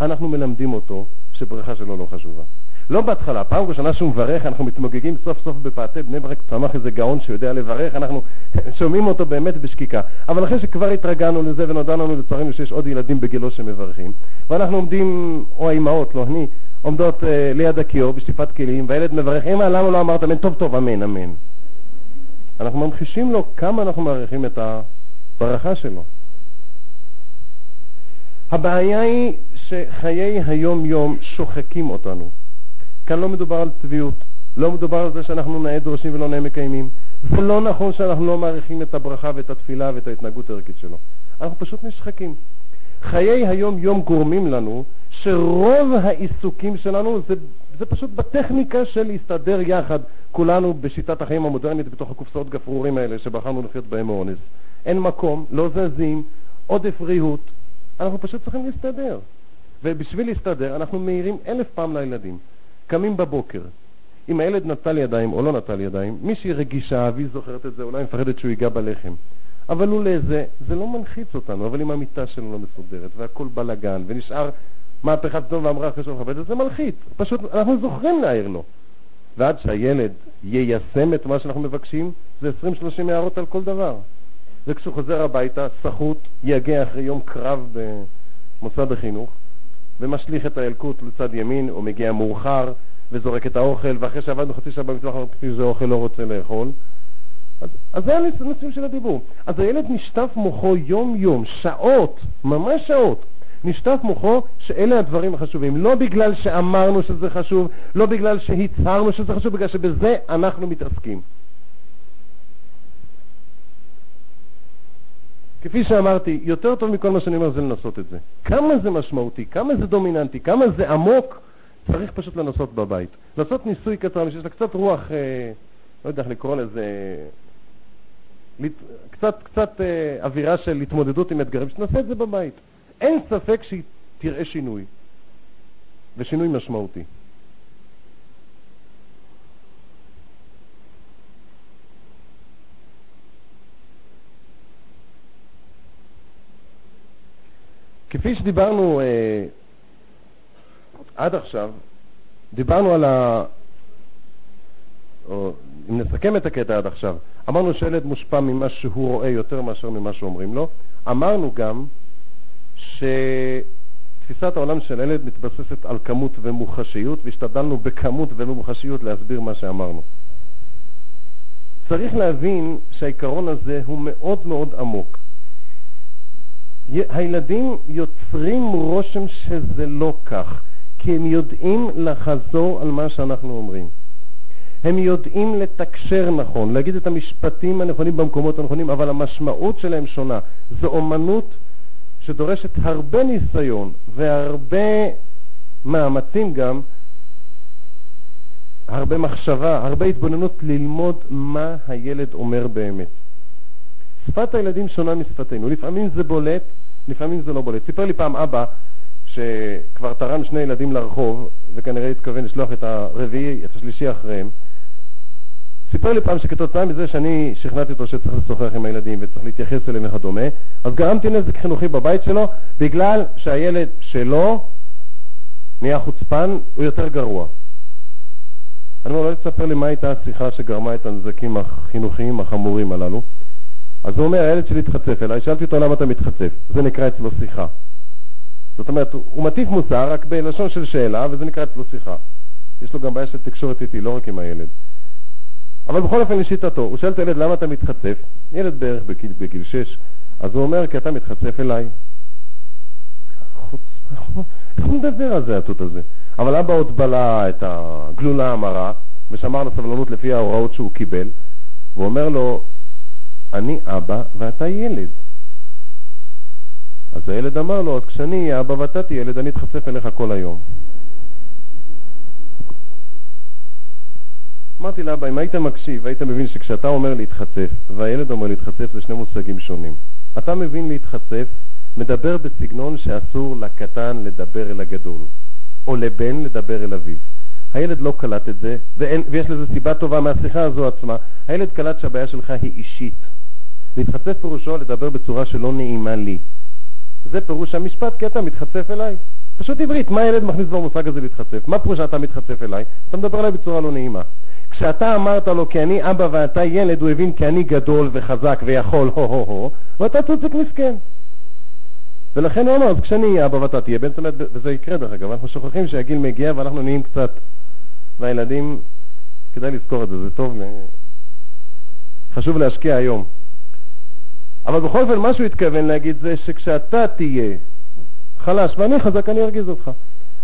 אנחנו מלמדים אותו שברכה שלו לא חשובה. לא בהתחלה, פעם ראשונה שהוא מברך, אנחנו מתמוגגים סוף סוף בפאתי בני ברק, צמח איזה גאון שיודע לברך, אנחנו <laughs> שומעים אותו באמת בשקיקה. אבל אחרי שכבר התרגלנו לזה ונודע לנו לצערנו שיש עוד ילדים בגילו שמברכים, ואנחנו עומדים, או האימהות, לא אני, עומדות uh, ליד הכיור בשטיפת כלים, והילד מברך, אמא, למה לא אמרת אמן? טוב, טוב, אמן, אמן. אנחנו ממחישים לו כמה אנחנו מעריכים את הברכה שלו. הבעיה היא שחיי היום-יום שוחקים אותנו. כאן לא מדובר על צביעות, לא מדובר על זה שאנחנו נאה דורשים ולא נאה מקיימים. זה לא נכון שאנחנו לא מעריכים את הברכה ואת התפילה ואת ההתנהגות הערכית שלו. אנחנו פשוט נשחקים. חיי היום-יום גורמים לנו שרוב העיסוקים שלנו זה, זה פשוט בטכניקה של להסתדר יחד, כולנו בשיטת החיים המודרנית בתוך הקופסאות גפרורים האלה שבחרנו לחיות בהם מאונס. אין מקום, לא זזים, עודף ריהוט, אנחנו פשוט צריכים להסתדר. ובשביל להסתדר אנחנו מעירים אלף פעם לילדים. קמים בבוקר, אם הילד נטל ידיים או לא נטל ידיים, מי שהיא רגישה והיא זוכרת את זה, אולי מפחדת שהוא ייגע בלחם. אבל הוא לזה, זה לא מלחיץ אותנו, אבל אם המיטה שלנו לא מסודרת והכל בלאגן ונשאר מהפכת סדום ואמרה אחרי שהוא מכבד זה, מלחיץ. פשוט אנחנו זוכרים להעיר לו. ועד שהילד יישם את מה שאנחנו מבקשים, זה 20-30 הערות על כל דבר. וכשהוא חוזר הביתה, סחוט, יגע אחרי יום קרב במוסד החינוך, ומשליך את האלקוט לצד ימין, או מגיע מאוחר וזורק את האוכל, ואחרי שעבדנו חצי שעה במטבח, כפי שזה אוכל לא רוצה לאכול. אז, אז זה הנושאים של הדיבור. אז הילד נשטף מוחו יום-יום, שעות, ממש שעות, נשטף מוחו שאלה הדברים החשובים. לא בגלל שאמרנו שזה חשוב, לא בגלל שהצהרנו שזה חשוב, בגלל שבזה אנחנו מתעסקים. כפי שאמרתי, יותר טוב מכל מה שאני אומר זה לנסות את זה. כמה זה משמעותי, כמה זה דומיננטי, כמה זה עמוק, צריך פשוט לנסות בבית. לעשות ניסוי קצר, שיש לה קצת רוח, אה, לא יודע איך לקרוא לזה, קצת, קצת אה, אווירה של התמודדות עם אתגרים, שנעשה את זה בבית. אין ספק שהיא תראה שינוי, ושינוי משמעותי. כפי שדיברנו אה, עד עכשיו, דיברנו על ה... או אם נסכם את הקטע עד עכשיו, אמרנו שילד מושפע ממה שהוא רואה יותר מאשר ממה שאומרים לו. אמרנו גם שתפיסת העולם של ילד מתבססת על כמות ומוחשיות, והשתדלנו בכמות ומוחשיות להסביר מה שאמרנו. צריך להבין שהעיקרון הזה הוא מאוד מאוד עמוק. הילדים יוצרים רושם שזה לא כך, כי הם יודעים לחזור על מה שאנחנו אומרים. הם יודעים לתקשר נכון, להגיד את המשפטים הנכונים במקומות הנכונים, אבל המשמעות שלהם שונה. זו אומנות שדורשת הרבה ניסיון והרבה מאמצים גם, הרבה מחשבה, הרבה התבוננות ללמוד מה הילד אומר באמת. שפת הילדים שונה משפתנו, לפעמים זה בולט, לפעמים זה לא בולט. סיפר לי פעם אבא שכבר תרם שני ילדים לרחוב, וכנראה התכוון לשלוח את הרביעי, את השלישי אחריהם. סיפר לי פעם שכתוצאה מזה שאני שכנעתי אותו שצריך לשוחח עם הילדים וצריך להתייחס אליהם וכדומה, אז גרמתי נזק חינוכי בבית שלו בגלל שהילד שלו נהיה חוצפן, הוא יותר גרוע. אני אומר, לא תספר לי מה הייתה השיחה שגרמה את הנזקים החינוכיים החמורים הללו. אז הוא אומר, הילד שלי התחצף אליי, שאלתי אותו למה אתה מתחצף. זה נקרא אצלו שיחה. זאת אומרת, הוא מטיף מוסר רק בלשון של שאלה, וזה נקרא אצלו שיחה. יש לו גם בעיה של תקשורת איתי, לא רק עם הילד. אבל בכל אופן לשיטתו, הוא שואל את הילד למה אתה מתחצף, ילד בערך בגיל, בגיל 6, אז הוא אומר כי אתה מתחצף אליי. איך הוא מדבר על זה, התות הזה? אבל אבא עוד בלע את הגלולה המרה ושמר על הסבלנות לפי ההוראות שהוא קיבל, והוא אומר לו, אני אבא ואתה ילד. אז הילד אמר לו, אז כשאני אהיה אבא ואתה תהיה ילד, אני אתחצף אליך כל היום. אמרתי לאבא, אם היית מקשיב, היית מבין שכשאתה אומר להתחצף, והילד אומר להתחצף, זה שני מושגים שונים. אתה מבין להתחצף, מדבר בסגנון שאסור לקטן לדבר אל הגדול, או לבן לדבר אל אביו. הילד לא קלט את זה, ואין, ויש לזה סיבה טובה מהשיחה הזו עצמה. הילד קלט שהבעיה שלך היא אישית. להתחצף פירושו לדבר בצורה שלא נעימה לי. זה פירוש המשפט, כי אתה מתחצף אליי. פשוט עברית, מה הילד מכניס במושג הזה להתחצף? מה פירוש שאתה מתחצף אליי? אתה מדבר אליי בצורה לא נעימה. כשאתה אמרת לו כי אני אבא ואתה ילד, הוא הבין כי אני גדול וחזק ויכול, הו-הו-הו, ואתה צוצק מסכן. ולכן הוא אמר, אז כשאני אהיה אבא ואתה תהיה בן, זאת אומרת, וזה יקרה דרך אגב, אנחנו שוכחים שהגיל מגיע ואנחנו נהיים קצת, והילדים, כדאי לזכור את זה, זה טוב, חשוב להשקיע היום. אבל בכל אופן, מה שהוא התכוון להגיד זה שכשאתה תהיה חלש ואני חזק, אני ארגיז אותך.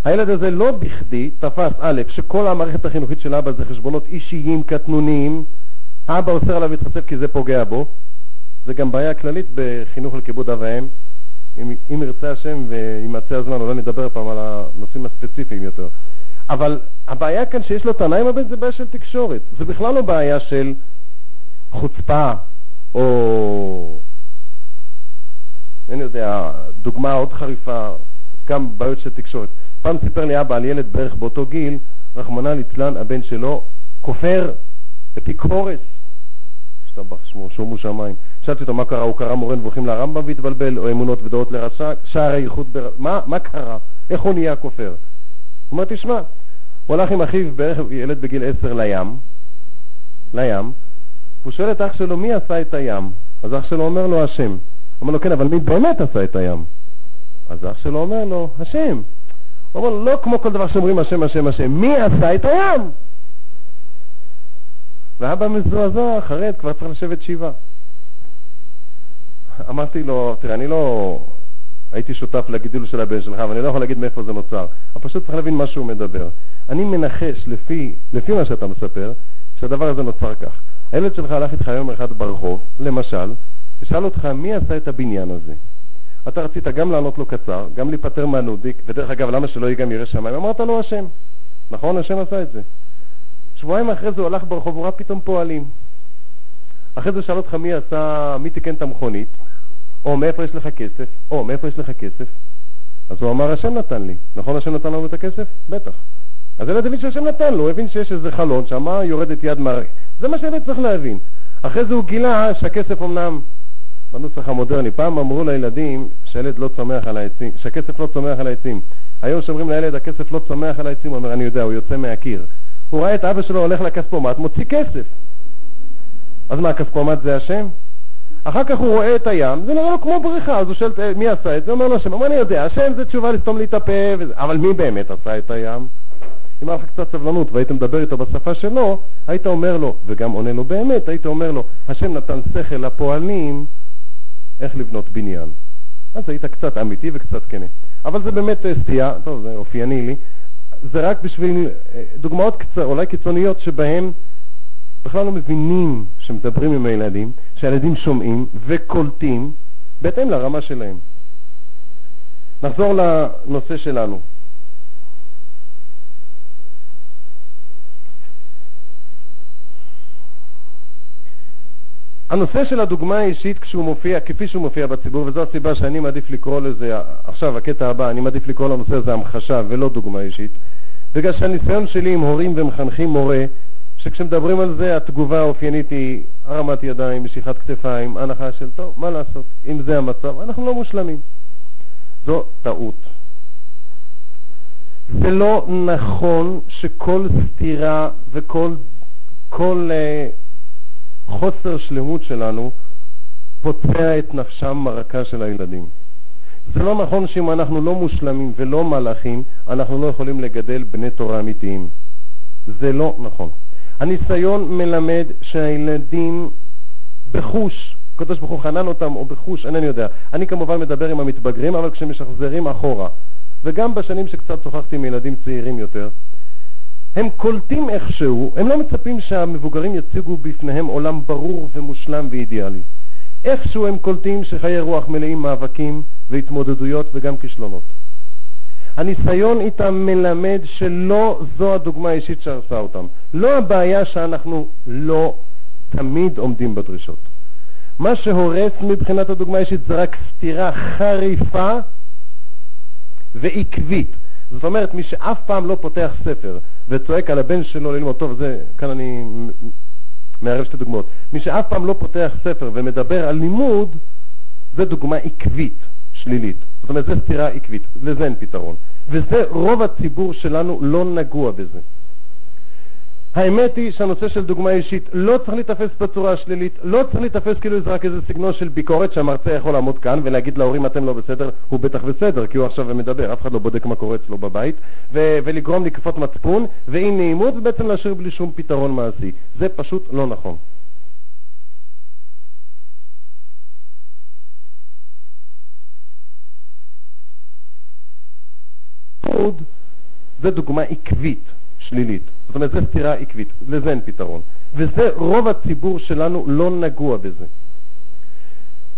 הילד הזה לא בכדי תפס, א', שכל המערכת החינוכית של אבא זה חשבונות אישיים, קטנוניים, אבא אוסר עליו להתחצף כי זה פוגע בו. זה גם בעיה כללית בחינוך לכיבוד אב ואם. אם, אם ירצה השם וימצא הזמן, אולי נדבר פעם על הנושאים הספציפיים יותר. אבל הבעיה כאן שיש לו טענה עם הבן זה בעיה של תקשורת. זה בכלל לא בעיה של חוצפה או, אני יודע, דוגמה עוד חריפה, גם בעיות של תקשורת. פעם סיפר לי אבא על ילד בערך באותו גיל, רחמנא ליצלן, הבן שלו כופר אפיקורס, השתבח שמו, שומו שמיים. שאלתי אותו מה קרה, הוא קרא מורה נבוכים לרמב"ם והתבלבל, או אמונות ודעות לרשע, שער הייחוד, בר... מה, מה קרה? איך הוא נהיה כופר? הוא אומר, תשמע, הוא הלך עם אחיו, בערך ילד בגיל עשר, לים, לים, והוא שואל את אח שלו, מי עשה את הים? אז אח שלו אומר לו, השם. אומר לו, כן, אבל מי באמת עשה את הים? אז אח שלו אומר לו, השם. הוא אומר, לא כמו כל דבר שאומרים השם, השם, השם, מי עשה את הים? ואבא מזועזע, חרד, כבר צריך לשבת שבעה. אמרתי לו, תראה, אני לא הייתי שותף לגידול של הבן שלך, ואני לא יכול להגיד מאיפה זה נוצר. אבל פשוט צריך להבין מה שהוא מדבר. אני מנחש, לפי, לפי מה שאתה מספר, שהדבר הזה נוצר כך. הילד שלך הלך איתך יום אחד ברחוב, למשל, ושאל אותך מי עשה את הבניין הזה. אתה רצית גם לענות לו קצר, גם להיפטר מהנודיק, ודרך אגב, למה שלא יהיה גם ירא שמיים? אמרת לו השם. נכון? השם עשה את זה. שבועיים אחרי זה הוא הלך ברחוב, הוא ראה פתאום פועלים. אחרי זה שאל אותך מי עשה, מי תיקן את המכונית, או מאיפה יש לך כסף, או מאיפה יש לך כסף. אז הוא אמר, השם נתן לי. נכון השם נתן לנו את הכסף? בטח. אז הילד הבין שהשם נתן לו, הוא הבין שיש איזה חלון שם, יורדת יד מהר... זה מה שהילד צריך להבין. אחרי זה הוא גילה שהכסף אמנם, בנוסח המודרני, פעם אמרו לילדים שהילד לא צומח על העצים, שהכסף לא צומח על העצים. היום שאומרים לילד הכסף לא צומח על העצים, הוא אומר, אני יודע, הוא יוצא מהקיר. הוא ראה את אבא שלו הולך לכספומט, מוציא כסף. אז מה, הכספומט זה השם? אחר כך הוא רואה את הים, זה נראה לו כמו בריכה, אז הוא שואל מי עשה את זה, אומר לו השם, אומר אני יודע, השם זה תשובה לסתום לי את הפה, וזה, אבל מי באמת עשה את הים? אם היה לך קצת סבלנות והיית מדבר איתו בשפה שלו, היית אומר לו, וגם עונה לו באמת, היית אומר לו, השם נתן שכל לפועלים איך לבנות בניין. אז היית קצת אמיתי וקצת כנה. אבל זה באמת אה, סטייה, טוב, זה אופייני לי, זה רק בשביל אה, דוגמאות קצר, אולי קיצוניות שבהן בכלל לא מבינים שמדברים עם הילדים, שהילדים שומעים וקולטים בהתאם לרמה שלהם. נחזור לנושא שלנו. הנושא של הדוגמה האישית כשהוא מופיע, כפי שהוא מופיע בציבור, וזו הסיבה שאני מעדיף לקרוא לזה, עכשיו הקטע הבא, אני מעדיף לקרוא לנושא הזה המחשה ולא דוגמה אישית, בגלל שהניסיון שלי עם הורים ומחנכים מורה, שכשמדברים על זה התגובה האופיינית היא הרמת ידיים, משיכת כתפיים, הנחה של טוב, מה לעשות, אם זה המצב, אנחנו לא מושלמים. זו טעות. זה לא נכון שכל סתירה וכל כל, uh, חוסר שלמות שלנו פוצע את נפשם מרקה של הילדים. זה לא נכון שאם אנחנו לא מושלמים ולא מלאכים, אנחנו לא יכולים לגדל בני תורה אמיתיים. זה לא נכון. הניסיון מלמד שהילדים בחוש, הקדוש ברוך הוא חנן אותם, או בחוש, אינני יודע. אני כמובן מדבר עם המתבגרים, אבל כשמשחזרים אחורה, וגם בשנים שקצת שוחחתי עם ילדים צעירים יותר, הם קולטים איכשהו, הם לא מצפים שהמבוגרים יציגו בפניהם עולם ברור ומושלם ואידיאלי. איכשהו הם קולטים שחיי רוח מלאים מאבקים והתמודדויות וגם כישלונות. הניסיון איתם מלמד שלא זו הדוגמה האישית שהרסה אותם. לא הבעיה שאנחנו לא תמיד עומדים בדרישות. מה שהורס מבחינת הדוגמה האישית זה רק סתירה חריפה ועקבית. זאת אומרת, מי שאף פעם לא פותח ספר וצועק על הבן שלו ללמוד, טוב, זה, כאן אני מערב שתי דוגמאות. מי שאף פעם לא פותח ספר ומדבר על לימוד, זה דוגמה עקבית, שלילית. זאת אומרת, זו סתירה עקבית, לזה אין פתרון. וזה, רוב הציבור שלנו לא נגוע בזה. האמת היא שהנושא של דוגמה אישית לא צריך להיתפס בצורה השלילית, לא צריך להיתפס כאילו זה רק איזה סגנון של ביקורת שהמרצה יכול לעמוד כאן ולהגיד להורים אתם לא בסדר, הוא בטח בסדר כי הוא עכשיו מדבר, אף אחד לא בודק מה קורה אצלו בבית, ו- ולגרום לקפות מצפון ואי נעימות ובעצם להשאיר בלי שום פתרון מעשי. זה פשוט לא נכון. זה דוגמה עקבית, שלילית. זאת אומרת, זו סתירה עקבית, לזה אין פתרון. וזה, רוב הציבור שלנו לא נגוע בזה.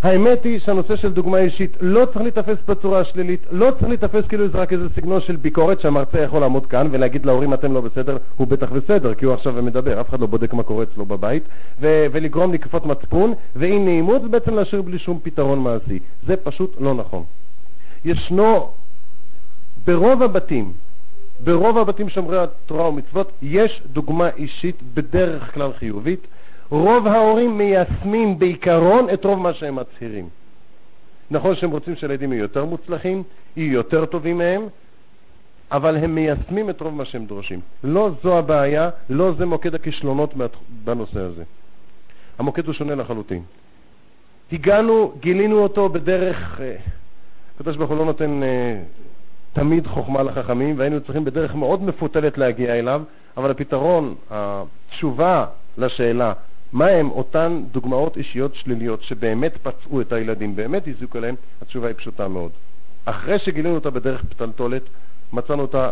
האמת היא שהנושא של דוגמה אישית לא צריך להיתפס בצורה השלילית, לא צריך להיתפס כאילו זה רק איזה סגנון של ביקורת שהמרצה יכול לעמוד כאן ולהגיד להורים אתם לא בסדר, הוא בטח בסדר כי הוא עכשיו מדבר, אף אחד לא בודק מה קורה אצלו בבית, ו- ולגרום לקפות מצפון ואי נעימות ובעצם להשאיר בלי שום פתרון מעשי. זה פשוט לא נכון. ישנו ברוב הבתים ברוב הבתים שומרי התורה ומצוות יש דוגמה אישית בדרך כלל חיובית. רוב ההורים מיישמים בעיקרון את רוב מה שהם מצהירים. נכון שהם רוצים שהילדים יהיו יותר מוצלחים, יהיו יותר טובים מהם, אבל הם מיישמים את רוב מה שהם דורשים. לא זו הבעיה, לא זה מוקד הכישלונות בנושא הזה. המוקד הוא שונה לחלוטין. הגענו, גילינו אותו בדרך, אה, הקדוש ברוך הוא לא נותן אה, תמיד חוכמה לחכמים, והיינו צריכים בדרך מאוד מפותלת להגיע אליו, אבל הפתרון, התשובה לשאלה מה הם אותן דוגמאות אישיות שליליות שבאמת פצעו את הילדים, באמת הזיקו להם, התשובה היא פשוטה מאוד. אחרי שגילינו אותה בדרך פתלתולת, מצאנו אותה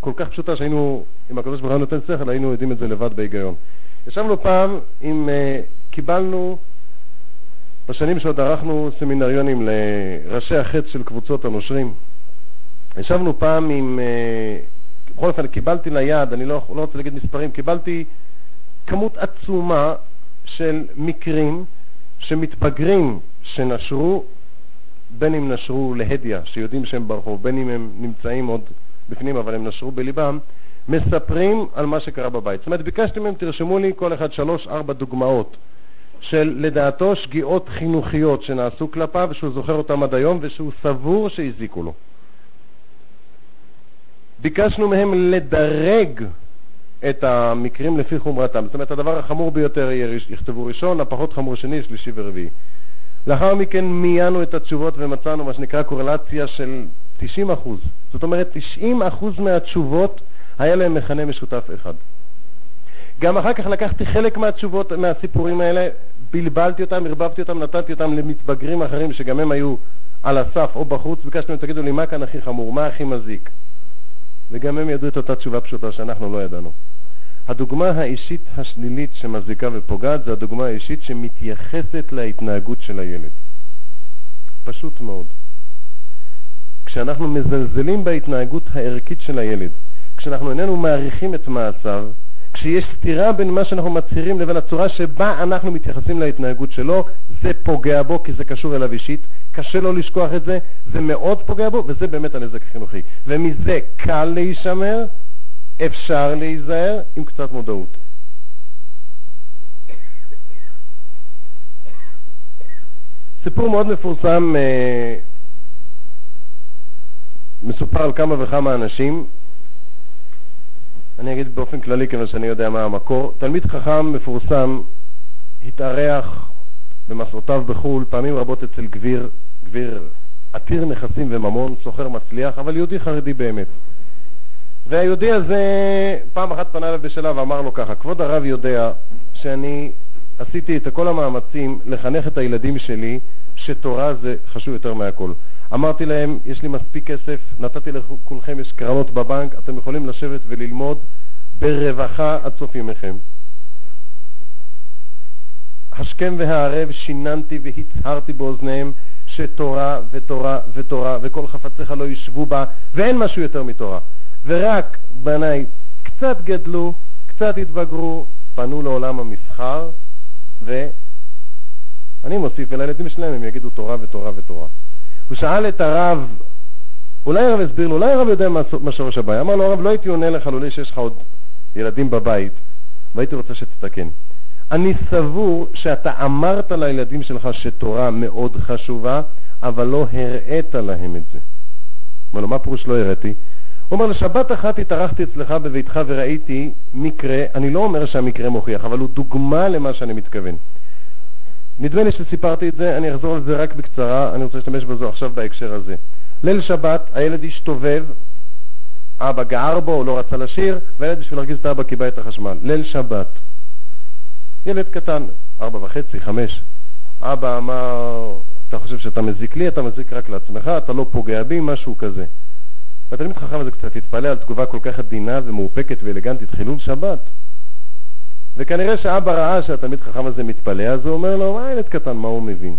כל כך פשוטה שהיינו, אם הקדוש ברוך הוא נותן שכל, היינו יודעים את זה לבד בהיגיון. ישבנו פעם עם, uh, קיבלנו בשנים שעוד ערכנו סמינריונים לראשי החץ של קבוצות הנושרים, ישבנו פעם עם, אה, בכל אופן קיבלתי ליד, אני לא, לא רוצה להגיד מספרים, קיבלתי כמות עצומה של מקרים שמתבגרים שנשרו, בין אם נשרו להדיא, שיודעים שהם ברחוב, בין אם הם נמצאים עוד בפנים אבל הם נשרו בליבם, מספרים על מה שקרה בבית. זאת אומרת, ביקשתי מהם, תרשמו לי כל אחד שלוש-ארבע דוגמאות של לדעתו שגיאות חינוכיות שנעשו כלפיו, שהוא זוכר אותם עד היום ושהוא סבור שהזיקו לו. ביקשנו מהם לדרג את המקרים לפי חומרתם. זאת אומרת, הדבר החמור ביותר יכתבו ראשון, הפחות חמור שני, שלישי ורביעי. לאחר מכן מיינו את התשובות ומצאנו מה שנקרא קורלציה של 90 אחוז. זאת אומרת, 90 אחוז מהתשובות היה להם מכנה משותף אחד. גם אחר כך לקחתי חלק מהתשובות, מהסיפורים האלה, בלבלתי אותם, ערבבתי אותם, נתתי אותם למתבגרים אחרים שגם הם היו על הסף או בחוץ, להם, תגידו לי, מה כאן הכי חמור, מה הכי מזיק? וגם הם ידעו את אותה תשובה פשוטה שאנחנו לא ידענו. הדוגמה האישית השלילית שמזיקה ופוגעת זה הדוגמה האישית שמתייחסת להתנהגות של הילד. פשוט מאוד. כשאנחנו מזלזלים בהתנהגות הערכית של הילד, כשאנחנו איננו מעריכים את מעשיו, כשיש סתירה בין מה שאנחנו מצהירים לבין הצורה שבה אנחנו מתייחסים להתנהגות שלו, זה פוגע בו כי זה קשור אליו אישית, קשה לו לשכוח את זה, זה מאוד פוגע בו, וזה באמת הנזק החינוכי. ומזה קל להישמר, אפשר להיזהר עם קצת מודעות. סיפור מאוד מפורסם, אה, מסופר על כמה וכמה אנשים, אני אגיד באופן כללי כיוון שאני יודע מה המקור. תלמיד חכם מפורסם התארח במסעותיו בחו"ל פעמים רבות אצל גביר, גביר עתיר נכסים וממון, סוחר מצליח, אבל יהודי חרדי באמת. והיהודי הזה פעם אחת פנה אליו בשאלה ואמר לו ככה, כבוד הרב יודע שאני עשיתי את כל המאמצים לחנך את הילדים שלי שתורה זה חשוב יותר מהכל. אמרתי להם, יש לי מספיק כסף, נתתי לכולכם, יש קרנות בבנק, אתם יכולים לשבת וללמוד ברווחה עד סוף ימיכם. השכם והערב שיננתי והצהרתי באוזניהם שתורה ותורה ותורה וכל חפציך לא ישבו בה ואין משהו יותר מתורה. ורק בניי קצת גדלו, קצת התבגרו, פנו לעולם המסחר ואני מוסיף אל הילדים שלהם, הם יגידו תורה ותורה ותורה. הוא שאל את הרב, אולי הרב הסביר לו, אולי הרב יודע מה שורש הבעיה. אמר לו, הרב, לא הייתי עונה לך לולא שיש לך עוד ילדים בבית, והייתי רוצה שתתקן. אני סבור שאתה אמרת לילדים שלך שתורה מאוד חשובה, אבל לא הראית להם את זה. אומר לו, מה פירוש לא הראיתי? הוא אומר, לשבת אחת התארחתי אצלך בביתך וראיתי מקרה, אני לא אומר שהמקרה מוכיח, אבל הוא דוגמה למה שאני מתכוון. נדמה לי שסיפרתי את זה, אני אחזור על זה רק בקצרה, אני רוצה להשתמש בזה עכשיו בהקשר הזה. ליל שבת, הילד השתובב, אבא גער בו, הוא לא רצה לשיר, והילד בשביל להרגיז את האבא קיבע את החשמל. ליל שבת. ילד קטן, ארבע וחצי, חמש. אבא אמר, אתה חושב שאתה מזיק לי, אתה מזיק רק לעצמך, אתה לא פוגע בי, משהו כזה. והתלמיד חכם הזה קצת התפלא על תגובה כל כך עדינה ומאופקת ואלגנטית, חילול שבת. וכנראה שאבא ראה שהתלמיד חכם הזה מתפלא, אז הוא אומר לו, מה ילד קטן, מה הוא מבין?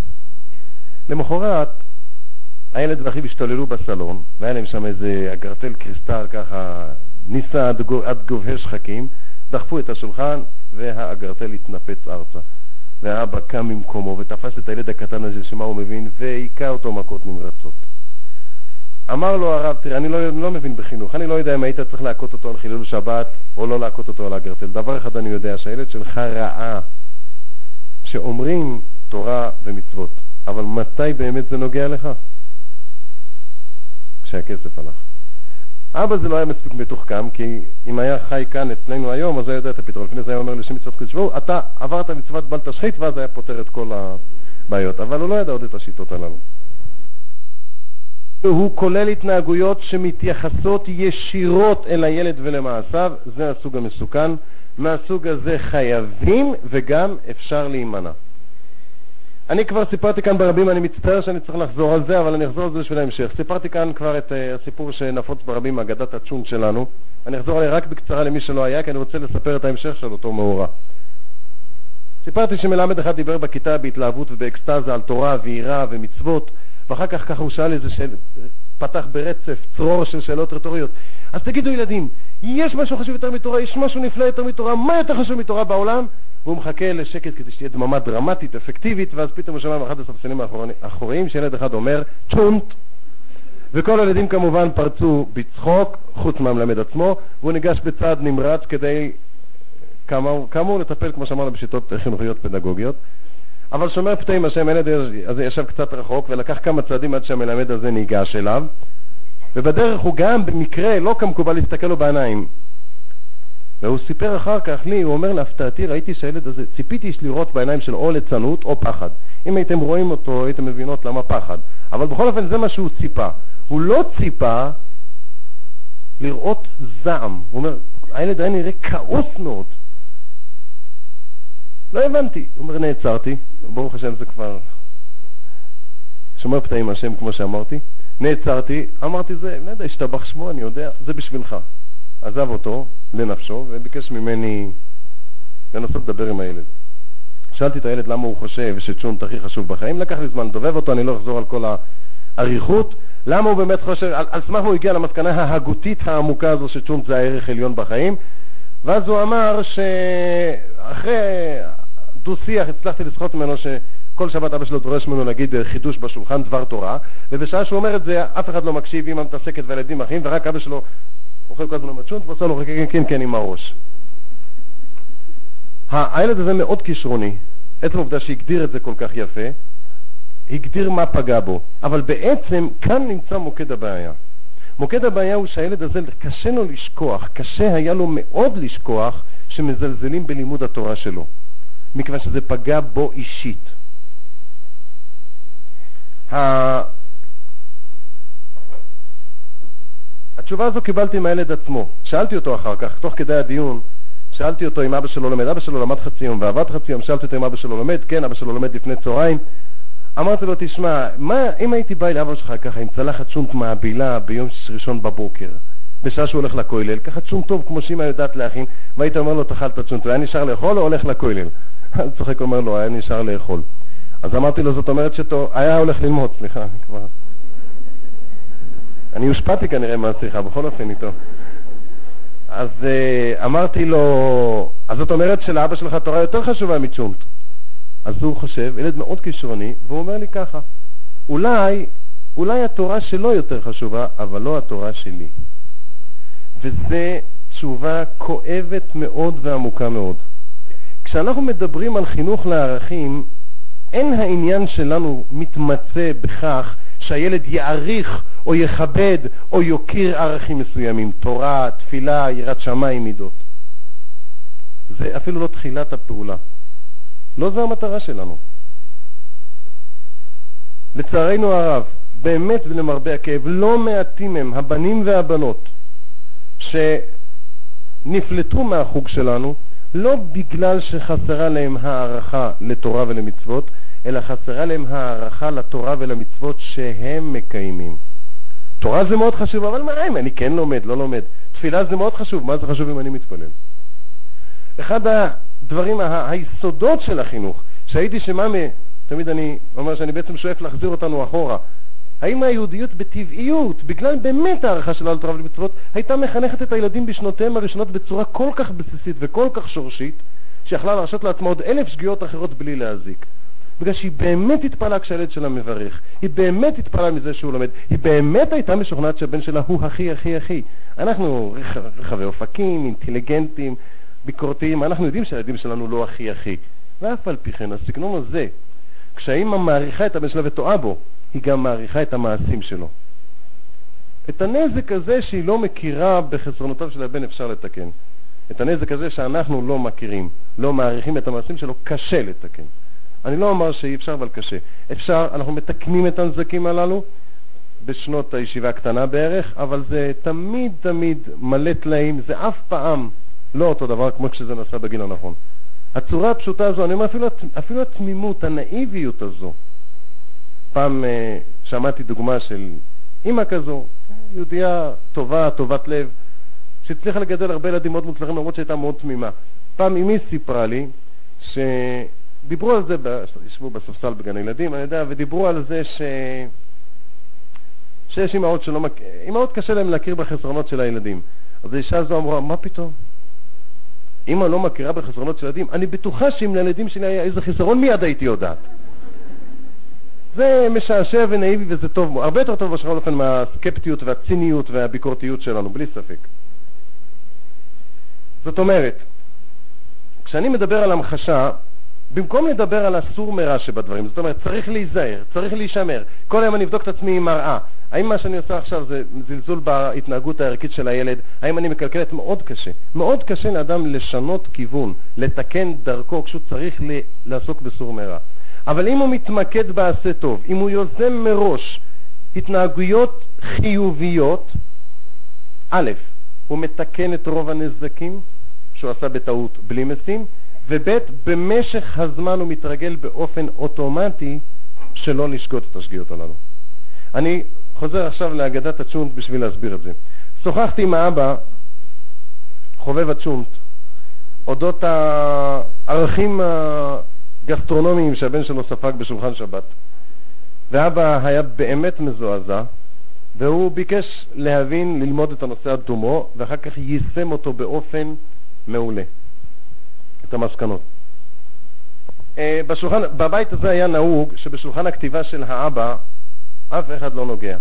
למחרת, הילד ואחיו השתוללו בסלון, והיה להם שם איזה אגרטל קריסטל ככה, ניסה עד, עד גובהי שחקים, דחפו את השולחן והאגרטל התנפץ ארצה. והאבא קם ממקומו ותפס את הילד הקטן הזה שמה הוא מבין והיכה אותו מכות נמרצות. אמר לו הרב, תראה, אני לא, לא מבין בחינוך, אני לא יודע אם היית צריך להכות אותו על חילול שבת או לא להכות אותו על הגרטל. דבר אחד אני יודע, שהילד שלך ראה שאומרים תורה ומצוות, אבל מתי באמת זה נוגע לך? כשהכסף הלך. אבא זה לא היה מספיק מתוחכם, כי אם היה חי כאן אצלנו היום, אז היה יודע את הפתרון. לפני זה היה אומר לשם מצוות קודש ברוך אתה עברת מצוות בל תשחית, ואז היה פותר את כל הבעיות. אבל הוא לא ידע עוד את השיטות הללו. הוא כולל התנהגויות שמתייחסות ישירות אל הילד ולמעשיו, זה הסוג המסוכן. מהסוג הזה חייבים וגם אפשר להימנע. אני כבר סיפרתי כאן ברבים, אני מצטער שאני צריך לחזור על זה, אבל אני אחזור על זה בשביל ההמשך. סיפרתי כאן כבר את uh, הסיפור שנפוץ ברבים, אגדת הצ'ון שלנו. אני אחזור עליה רק בקצרה למי שלא היה, כי אני רוצה לספר את ההמשך של אותו מאורע. סיפרתי שמלמד אחד דיבר בכיתה בהתלהבות ובאקסטזה על תורה ויראה ומצוות, ואחר כך ככה הוא שאל איזה שאל, פתח ברצף צרור של שאלות רטוריות. אז תגידו ילדים, יש משהו חשוב יותר מתורה? יש משהו נפלא יותר מתורה? מה יותר חשוב מתורה בעולם? והוא מחכה לשקט כדי שתהיה דממה דרמטית, אפקטיבית, ואז פתאום הוא שומע מאחד הספסלים האחוריים שילד אחד אומר צ'ונט, וכל הילדים כמובן פרצו בצחוק, חוץ מהמלמד עצמו, והוא ניגש בצעד נמרץ כדי, כאמור, לטפל, כמו שאמרנו, בשיטות חינוכיות פדגוגיות. אבל שומר פתאים השם, הילד הזה ישב קצת רחוק ולקח כמה צעדים עד שהמלמד הזה ניגש אליו, ובדרך הוא גם במקרה, לא כמקובל, להסתכל לו בעיניים. והוא סיפר אחר כך לי, הוא אומר להפתעתי, ראיתי שהילד הזה, ציפיתי לראות בעיניים שלו או ליצנות או פחד. אם הייתם רואים אותו, הייתם מבינות למה פחד. אבל בכל אופן זה מה שהוא ציפה. הוא לא ציפה לראות זעם. הוא אומר, הילד היה נראה כעוס מאוד. לא הבנתי. הוא אומר, נעצרתי, ברוך השם זה כבר שומר פתאים השם, כמו שאמרתי. נעצרתי, אמרתי, זה, לא יודע, השתבח שמו, אני יודע, זה בשבילך. עזב אותו לנפשו וביקש ממני לנסות לדבר עם הילד. שאלתי את הילד למה הוא חושב שצ'ונט הכי חשוב בחיים, לקח לי זמן לדובב אותו, אני לא אחזור על כל האריכות. למה הוא באמת חושב, על, על סמך הוא הגיע למסקנה ההגותית העמוקה הזו שצ'ונט זה הערך עליון בחיים, ואז הוא אמר שאחרי דו-שיח הצלחתי לסחוט ממנו שכל שבת אבא שלו דורש ממנו להגיד חידוש בשולחן, דבר תורה, ובשעה שהוא אומר את זה אף אחד לא מקשיב, אמא מתעסקת והילדים אחים, ורק אבא שלו אוכל כל הזמן מצ'ונט ועושה לו כן כן כן עם הראש. הילד הזה מאוד כישרוני, עצם העובדה שהגדיר את זה כל כך יפה, הגדיר מה פגע בו, אבל בעצם כאן נמצא מוקד הבעיה. מוקד הבעיה הוא שהילד הזה קשה לו לשכוח, קשה היה לו מאוד לשכוח שמזלזלים בלימוד התורה שלו, מכיוון שזה פגע בו אישית. התשובה הזו קיבלתי מהילד עצמו. שאלתי אותו אחר כך, תוך כדי הדיון, שאלתי אותו אם אבא שלו לומד. אבא שלו למד חצי יום ועבד חצי יום, שאלתי אותו אם אבא שלו לומד, כן, אבא שלו לומד לפני צהריים. אמרתי לו, תשמע, מה, אם הייתי בא לאבא שלך ככה עם צלחת שונט מעבילה ביום ראשון בבוקר, בשעה שהוא הולך לכולל, ככה שונט טוב כמו שאמא יודעת להכין, והיית אומר לו, תאכל את השונט, הוא היה נשאר לאכול או הולך לכולל? אני צוחק, אומר לו, היה נשאר לאכול. אז אמרתי לו, זאת אומרת שטוב, היה הולך ללמוד, סליחה, אני כבר... אני הושפעתי כנראה מהשיחה, בכל אופן איתו. אז uh, אמרתי לו, אז זאת אומרת שלאבא שלך תורה יותר חשובה מצ'ונט. אז הוא חושב, ילד מאוד כישרוני, והוא אומר לי ככה, אולי, אולי התורה שלו יותר חשובה, אבל לא התורה שלי. וזו תשובה כואבת מאוד ועמוקה מאוד. כשאנחנו מדברים על חינוך לערכים, אין העניין שלנו מתמצא בכך שהילד יעריך או יכבד או יוקיר ערכים מסוימים, תורה, תפילה, יראת שמיים, מידות. זה אפילו לא תחילת הפעולה. לא זו המטרה שלנו. לצערנו הרב, באמת ולמרבה הכאב, לא מעטים הם הבנים והבנות שנפלטו מהחוג שלנו לא בגלל שחסרה להם הערכה לתורה ולמצוות, אלא חסרה להם הערכה לתורה ולמצוות שהם מקיימים. תורה זה מאוד חשוב, אבל מה אם אני כן לומד, לא לומד? תפילה זה מאוד חשוב, מה זה חשוב אם אני מתפלל? אחד הדברים, היסודות של החינוך, שהייתי שמאמה, תמיד אני אומר שאני בעצם שואף להחזיר אותנו אחורה, האם היהודיות בטבעיות, בגלל באמת הערכה שלה לתורה ולמצוות, הייתה מחנכת את הילדים בשנותיהם הראשונות בצורה כל כך בסיסית וכל כך שורשית, שיכלה להרשות לעצמה עוד אלף שגיאות אחרות בלי להזיק. בגלל שהיא באמת התפעלה כשהילד שלה מברך, היא באמת התפעלה מזה שהוא לומד, היא באמת הייתה משוכנעת שהבן שלה הוא הכי הכי הכי. אנחנו רחבי אופקים, אינטליגנטים, ביקורתיים, אנחנו יודעים שהילדים שלנו לא הכי הכי. ואף על פי כן, הסגנון הזה, כשהאימא מעריכה את הבן שלה וטועה בו, היא גם מעריכה את המעשים שלו. את הנזק הזה שהיא לא מכירה בחסרונותיו של הבן אפשר לתקן. את הנזק הזה שאנחנו לא מכירים, לא מעריכים את המעשים שלו, קשה לתקן. אני לא אומר שאי אפשר, אבל קשה. אפשר, אנחנו מתקנים את הנזקים הללו בשנות הישיבה הקטנה בערך, אבל זה תמיד תמיד מלא טלאים, זה אף פעם לא אותו דבר כמו כשזה נעשה בגיל הנכון. הצורה הפשוטה הזו, אני אומר אפילו, אפילו התמימות, הנאיביות הזו. פעם uh, שמעתי דוגמה של אימא כזו, יהודייה טובה, טובת לב, שהצליחה לגדל הרבה ילדים מאוד מוצלחים למרות שהייתה מאוד תמימה. פעם אמי סיפרה לי ש... דיברו על זה, ישבו בספסל בגן הילדים, אני יודע, ודיברו על זה ש... שיש אימהות שלא מכ... אימהות קשה להן להכיר בחסרונות של הילדים. אז האישה הזו אמרה, מה פתאום? אמא לא מכירה בחסרונות של ילדים? אני בטוחה שאם לילדים שלי היה איזה חסרון, מיד הייתי יודעת. זה משעשע ונאיבי וזה טוב, הרבה יותר טוב בשביל אופן מהסקפטיות והציניות והביקורתיות שלנו, בלי ספק. זאת אומרת, כשאני מדבר על המחשה, במקום לדבר על הסור מרע שבדברים, זאת אומרת, צריך להיזהר, צריך להישמר. כל היום אני אבדוק את עצמי עם מראה. האם מה שאני עושה עכשיו זה זלזול בהתנהגות הערכית של הילד? האם אני מקלקלת? מאוד קשה. מאוד קשה לאדם לשנות כיוון, לתקן דרכו כשהוא צריך לעסוק בסור מרע. אבל אם הוא מתמקד בעשה טוב, אם הוא יוזם מראש התנהגויות חיוביות, א', הוא מתקן את רוב הנזקים שהוא עשה בטעות בלי משים, וב', במשך הזמן הוא מתרגל באופן אוטומטי שלא לשגות את השגיאות הללו. אני חוזר עכשיו לאגדת הצ'ונט בשביל להסביר את זה. שוחחתי עם האבא, חובב הצ'ונט, אודות הערכים הגסטרונומיים שהבן שלו ספג בשולחן שבת. ואבא היה באמת מזועזע, והוא ביקש להבין, ללמוד את הנושא עד תומו, ואחר כך יישם אותו באופן מעולה, את המסקנות. אה, בשולחן, בבית הזה היה נהוג שבשולחן הכתיבה של האבא אף אחד לא נוגע.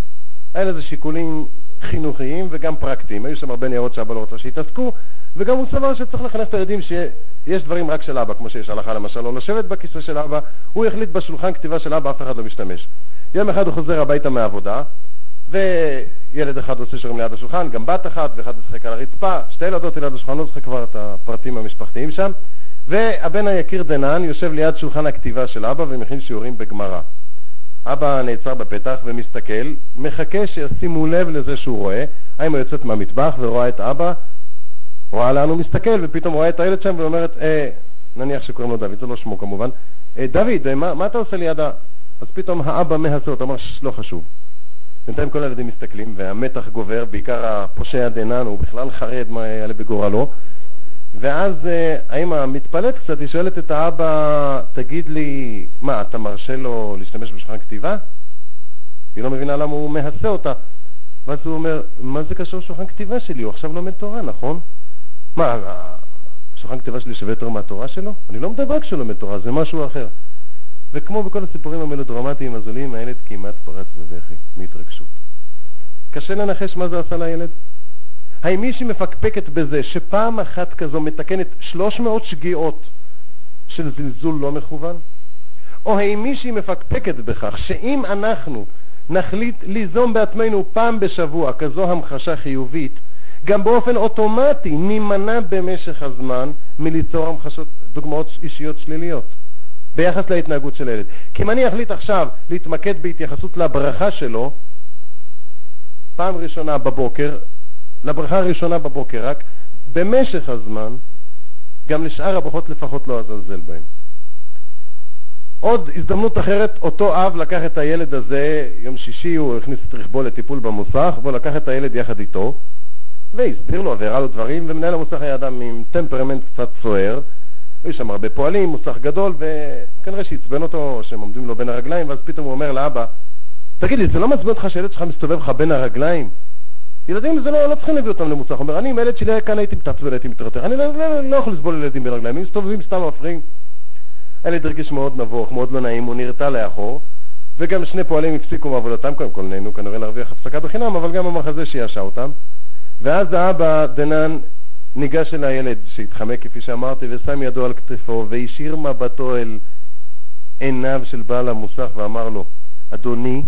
היה לזה שיקולים חינוכיים וגם פרקטיים. היו שם הרבה ניירות שאבא לא רוצה שיתעסקו, וגם הוא סבר שצריך לחנך את הילדים שיש דברים רק של אבא, כמו שיש הלכה למשל, לא לשבת בכיסא של אבא, הוא החליט בשולחן כתיבה של אבא, אף אחד לא משתמש. יום אחד הוא חוזר הביתה מהעבודה, וילד אחד עושה שם ליד השולחן, גם בת אחת, ואחד משחק על הרצפה, שתי ילדות ליד השולחן, לא זוכר כבר את הפרטים המשפחתיים שם, והבן היקיר דנן יושב ליד שולחן הכתיבה של אבא ומכין שיעורים בגמרא. אבא נעצר בפתח ומסתכל, מחכה שישימו לב לזה שהוא רואה, האמא יוצאת מהמטבח ורואה את אבא, רואה לאן הוא מסתכל, ופתאום רואה את הילד שם ואומרת, אה, נניח שקוראים לו דוד, זה לא שמו כמובן, אה, דוד, אה, מה, מה אתה עושה ליד ה... אז פתאום האבא מהסה אותו, אמר, לא חשוב. בינתיים כל הילדים מסתכלים, והמתח גובר, בעיקר הפושע דנן, הוא בכלל חרד מה יעלה בגורלו. ואז אה, האמא מתפלאת קצת, היא שואלת את האבא, תגיד לי, מה, אתה מרשה לו להשתמש בשולחן כתיבה? היא לא מבינה למה הוא מהסה אותה. ואז הוא אומר, מה זה קשור לשולחן כתיבה שלי? הוא עכשיו לומד תורה, נכון? מה, השולחן כתיבה שלי שווה יותר מהתורה שלו? אני לא מדבר כשהוא לומד תורה, זה משהו אחר. וכמו בכל הסיפורים המלודרמטיים הזולים, הילד כמעט פרץ בבכי מהתרגשות. קשה לנחש מה זה עשה לילד? האם מישהי מפקפקת בזה שפעם אחת כזו מתקנת 300 שגיאות של זלזול לא מכוון? או האם מישהי מפקפקת בכך שאם אנחנו נחליט ליזום בעצמנו פעם בשבוע כזו המחשה חיובית, גם באופן אוטומטי נימנע במשך הזמן מליצור המחשות, דוגמאות אישיות שליליות ביחס להתנהגות של הילד. כי אם אני אחליט עכשיו להתמקד בהתייחסות לברכה שלו, פעם ראשונה בבוקר, לברכה הראשונה בבוקר רק, במשך הזמן, גם לשאר הברכות לפחות לא אזלזל בהן. עוד הזדמנות אחרת, אותו אב לקח את הילד הזה, יום שישי הוא הכניס את רכבו לטיפול במוסך, והוא לקח את הילד יחד איתו, והסביר לו, והראה לו דברים, ומנהל המוסך היה אדם עם טמפרמנט קצת סוער, היו שם הרבה פועלים, מוסך גדול, וכנראה שעצבן אותו, שהם עומדים לו בין הרגליים, ואז פתאום הוא אומר לאבא, תגיד לי, זה לא מעצבן אותך שהילד שלך מסתובב לך בין הרגליים? ילדים זה לא, לא צריכים להביא אותם למוסך. הוא אומר, אני עם ילד שלי כאן הייתי מתעצבן, הייתי מתרתח. אני לא, לא, לא יכול לסבול ילדים בין הרגליים, הם מסתובבים סתם מפריעים. הילד הרגיש מאוד נבוך, מאוד לא נעים, הוא נרתע לאחור, וגם שני פועלים הפסיקו מעבודתם, קודם כל נהנו כנראה להרוויח הפסקה בחינם, אבל גם המחזה שישע אותם. ואז האבא, דנן, ניגש אל הילד שהתחמק כפי שאמרתי, ושם ידו על כתפו, והשאיר מבטו אל עיניו של בעל המוסך ואמר לו, אדוני,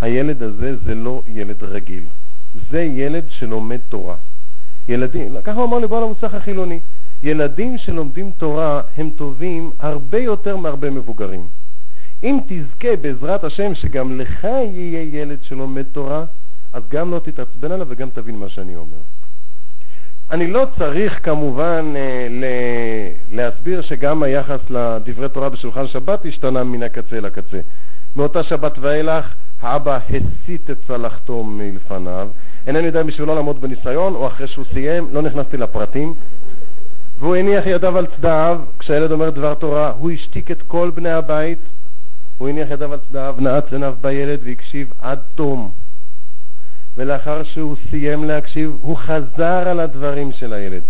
הילד הזה זה לא ילד רגיל. זה ילד שלומד תורה. ילדים, ככה אמר לבעל המוסך החילוני, ילדים שלומדים תורה הם טובים הרבה יותר מהרבה מבוגרים. אם תזכה בעזרת השם שגם לך יהיה ילד שלומד תורה, אז גם לא תתעצבן עליו וגם תבין מה שאני אומר. אני לא צריך כמובן אה, להסביר שגם היחס לדברי תורה בשולחן שבת השתנה מן הקצה לקצה. מאותה שבת ואילך האבא הסיט את צלחתו מלפניו, אינני יודע אם בשבילו לעמוד בניסיון או אחרי שהוא סיים, לא נכנסתי לפרטים, והוא הניח ידיו על צדעיו, כשהילד אומר דבר תורה, הוא השתיק את כל בני הבית, הוא הניח ידיו על צדעיו, נעץ עיניו בילד והקשיב עד תום. ולאחר שהוא סיים להקשיב, הוא חזר על הדברים של הילד,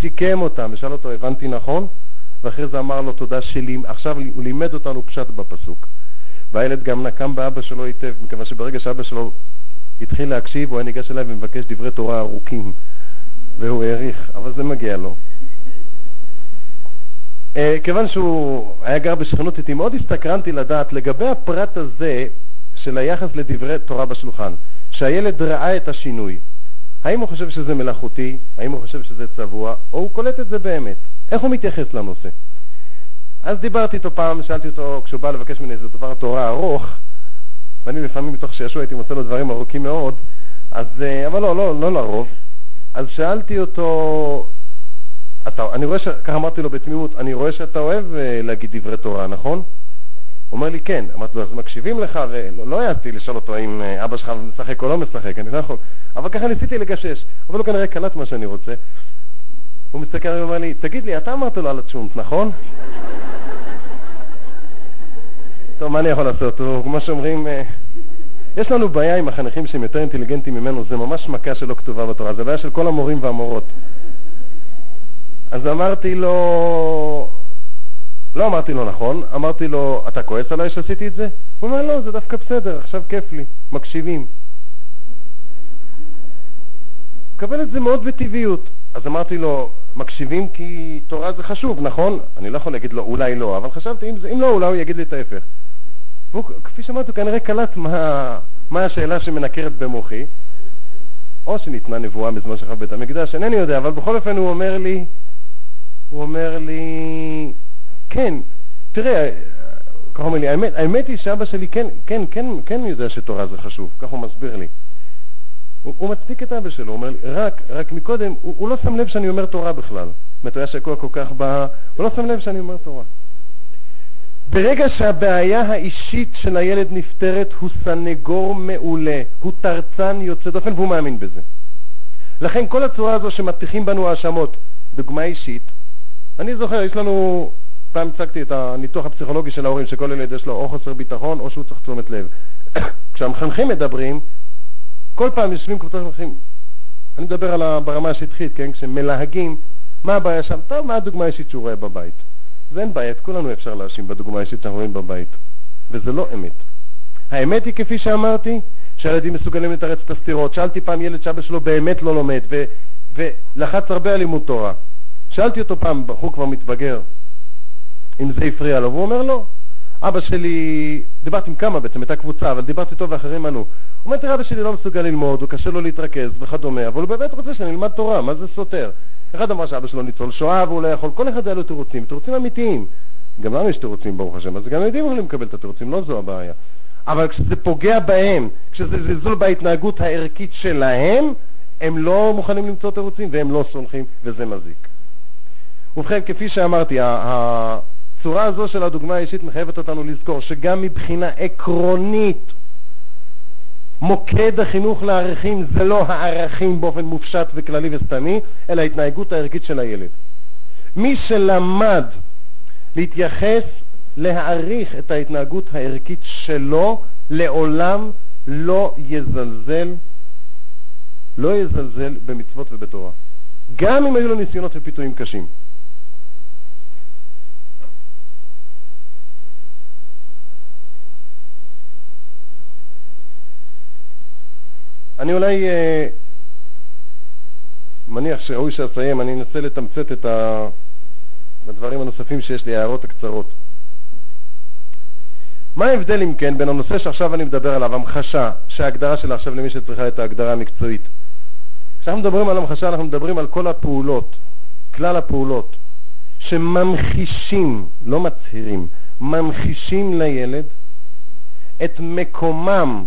סיכם אותם, ושאל אותו, הבנתי נכון? ואחרי זה אמר לו תודה שלי, עכשיו הוא לימד אותנו פשט בפסוק. והילד גם נקם באבא שלו היטב, מכיוון שברגע שאבא שלו התחיל להקשיב, הוא היה ניגש אליי ומבקש דברי תורה ארוכים, והוא העריך, אבל זה מגיע לו. Uh, כיוון שהוא היה גר בשכנות איתי, מאוד הסתקרנתי לדעת לגבי הפרט הזה של היחס לדברי תורה בשולחן, שהילד ראה את השינוי. האם הוא חושב שזה מלאכותי, האם הוא חושב שזה צבוע, או הוא קולט את זה באמת? איך הוא מתייחס לנושא? אז דיברתי איתו פעם, שאלתי אותו, כשהוא בא לבקש ממני איזה דבר תורה ארוך, ואני לפעמים מתוך שעשוע הייתי מוצא לו דברים ארוכים מאוד, אז, אה, אבל לא, לא, לא לרוב. אז שאלתי אותו, אתה, אני רואה, ש... ככה אמרתי לו בתמימות, אני רואה שאתה אוהב uh, להגיד דברי תורה, נכון? הוא אומר לי, כן. אמרתי לו, אז מקשיבים לך, ולא לא העזתי לשאול אותו אם uh, אבא שלך משחק או לא משחק, אני לא יכול. אבל ככה ניסיתי לגשש, אבל הוא כנראה קלט מה שאני רוצה. הוא מסתכל ואומר לי, תגיד לי, אתה אמרת לו על הצ'ונט, נכון? טוב, מה אני יכול לעשות? הוא, כמו שאומרים, אה, יש לנו בעיה עם החניכים שהם יותר אינטליגנטים ממנו, זה ממש מכה שלא כתובה בתורה, זה בעיה של כל המורים והמורות. אז אמרתי לו, לא אמרתי לו נכון, אמרתי לו, אתה כועס עליי שעשיתי את זה? הוא אומר, לא, זה דווקא בסדר, עכשיו כיף לי, מקשיבים. מקבל את זה מאוד בטבעיות. אז אמרתי לו, מקשיבים כי תורה זה חשוב, נכון? אני לא יכול להגיד לו אולי לא, אבל חשבתי, אם, זה, אם לא, אולי הוא יגיד לי את ההפך. והוא, כפי שאמרתי, הוא כנראה קלט מה, מה השאלה שמנקרת במוחי, או שניתנה נבואה בזמן שכב בית המקדש, אינני יודע, אבל בכל אופן הוא אומר לי, הוא אומר לי, כן, תראה, ככה אומר לי, האמת, האמת היא שאבא שלי כן, כן, כן, כן יודע שתורה זה חשוב, כך הוא מסביר לי. הוא, הוא מצדיק את אבא שלו, הוא אומר לי, רק, רק מקודם, הוא, הוא לא שם לב שאני אומר תורה בכלל. זאת אומרת, שקוע כל כך ב... הוא לא שם לב שאני אומר תורה. ברגע שהבעיה האישית של הילד נפתרת, הוא סנגור מעולה, הוא תרצן יוצא דופן והוא מאמין בזה. לכן כל הצורה הזו שמטיחים בנו האשמות, דוגמה אישית, אני זוכר, יש לנו, פעם הצגתי את הניתוח הפסיכולוגי של ההורים, שכל ילד יש לו או חוסר ביטחון או שהוא צריך תשומת לב. <coughs> כשהמחנכים מדברים, כל פעם יושבים קבוצות מחנכים, אני מדבר על ברמה השטחית, כן? כשמלהגים, מה הבעיה שם? טוב, מה הדוגמה האישית שהוא רואה בבית? ואין בעיה, את כולנו אפשר להאשים בדוגמה האישית שאנחנו רואים בבית. וזה לא אמת. האמת היא, כפי שאמרתי, שהילדים מסוגלים לתרץ את הסתירות. שאלתי פעם ילד שאבא שלו באמת לא לומד, ו- ולחץ הרבה על לימוד תורה. שאלתי אותו פעם, בחור כבר מתבגר, אם זה הפריע לו, והוא אומר לא. אבא שלי, דיברתי עם כמה בעצם, הייתה קבוצה, אבל דיברתי איתו ואחרים ענו. הוא אומר, תראה, אבא שלי לא מסוגל ללמוד, הוא קשה לו להתרכז וכדומה, אבל הוא באמת רוצה שאני אלמד תורה, מה זה סותר? אחד אמר שאבא שלו ניצול שואה והוא לא יכול, כל אחד היה לו תירוצים, תירוצים אמיתיים. גם לנו יש תירוצים, ברוך השם, אז גם ילדים יכולים לקבל את התירוצים, לא זו הבעיה. אבל כשזה פוגע בהם, כשזה זלזול בהתנהגות הערכית שלהם, הם לא מוכנים למצוא תירוצים והם לא סולחים, וזה מזיק. ובכן, כפי שאמרתי, הצורה הזו של הדוגמה האישית מחייבת אותנו לזכור שגם מבחינה עקרונית מוקד החינוך לערכים זה לא הערכים באופן מופשט וכללי וסתמי, אלא ההתנהגות הערכית של הילד. מי שלמד להתייחס, להעריך את ההתנהגות הערכית שלו, לעולם לא יזלזל, לא יזלזל במצוות ובתורה. גם אם היו לו ניסיונות ופיתויים קשים. אני אולי אה, מניח שראוי שאסיים, אני אנסה לתמצת את הדברים הנוספים שיש לי, ההערות הקצרות. מה ההבדל, אם כן, בין הנושא שעכשיו אני מדבר עליו, המחשה, שההגדרה שלה עכשיו למי שצריכה את ההגדרה המקצועית. כשאנחנו מדברים על המחשה, אנחנו מדברים על כל הפעולות, כלל הפעולות, שממחישים, לא מצהירים, ממחישים לילד את מקומם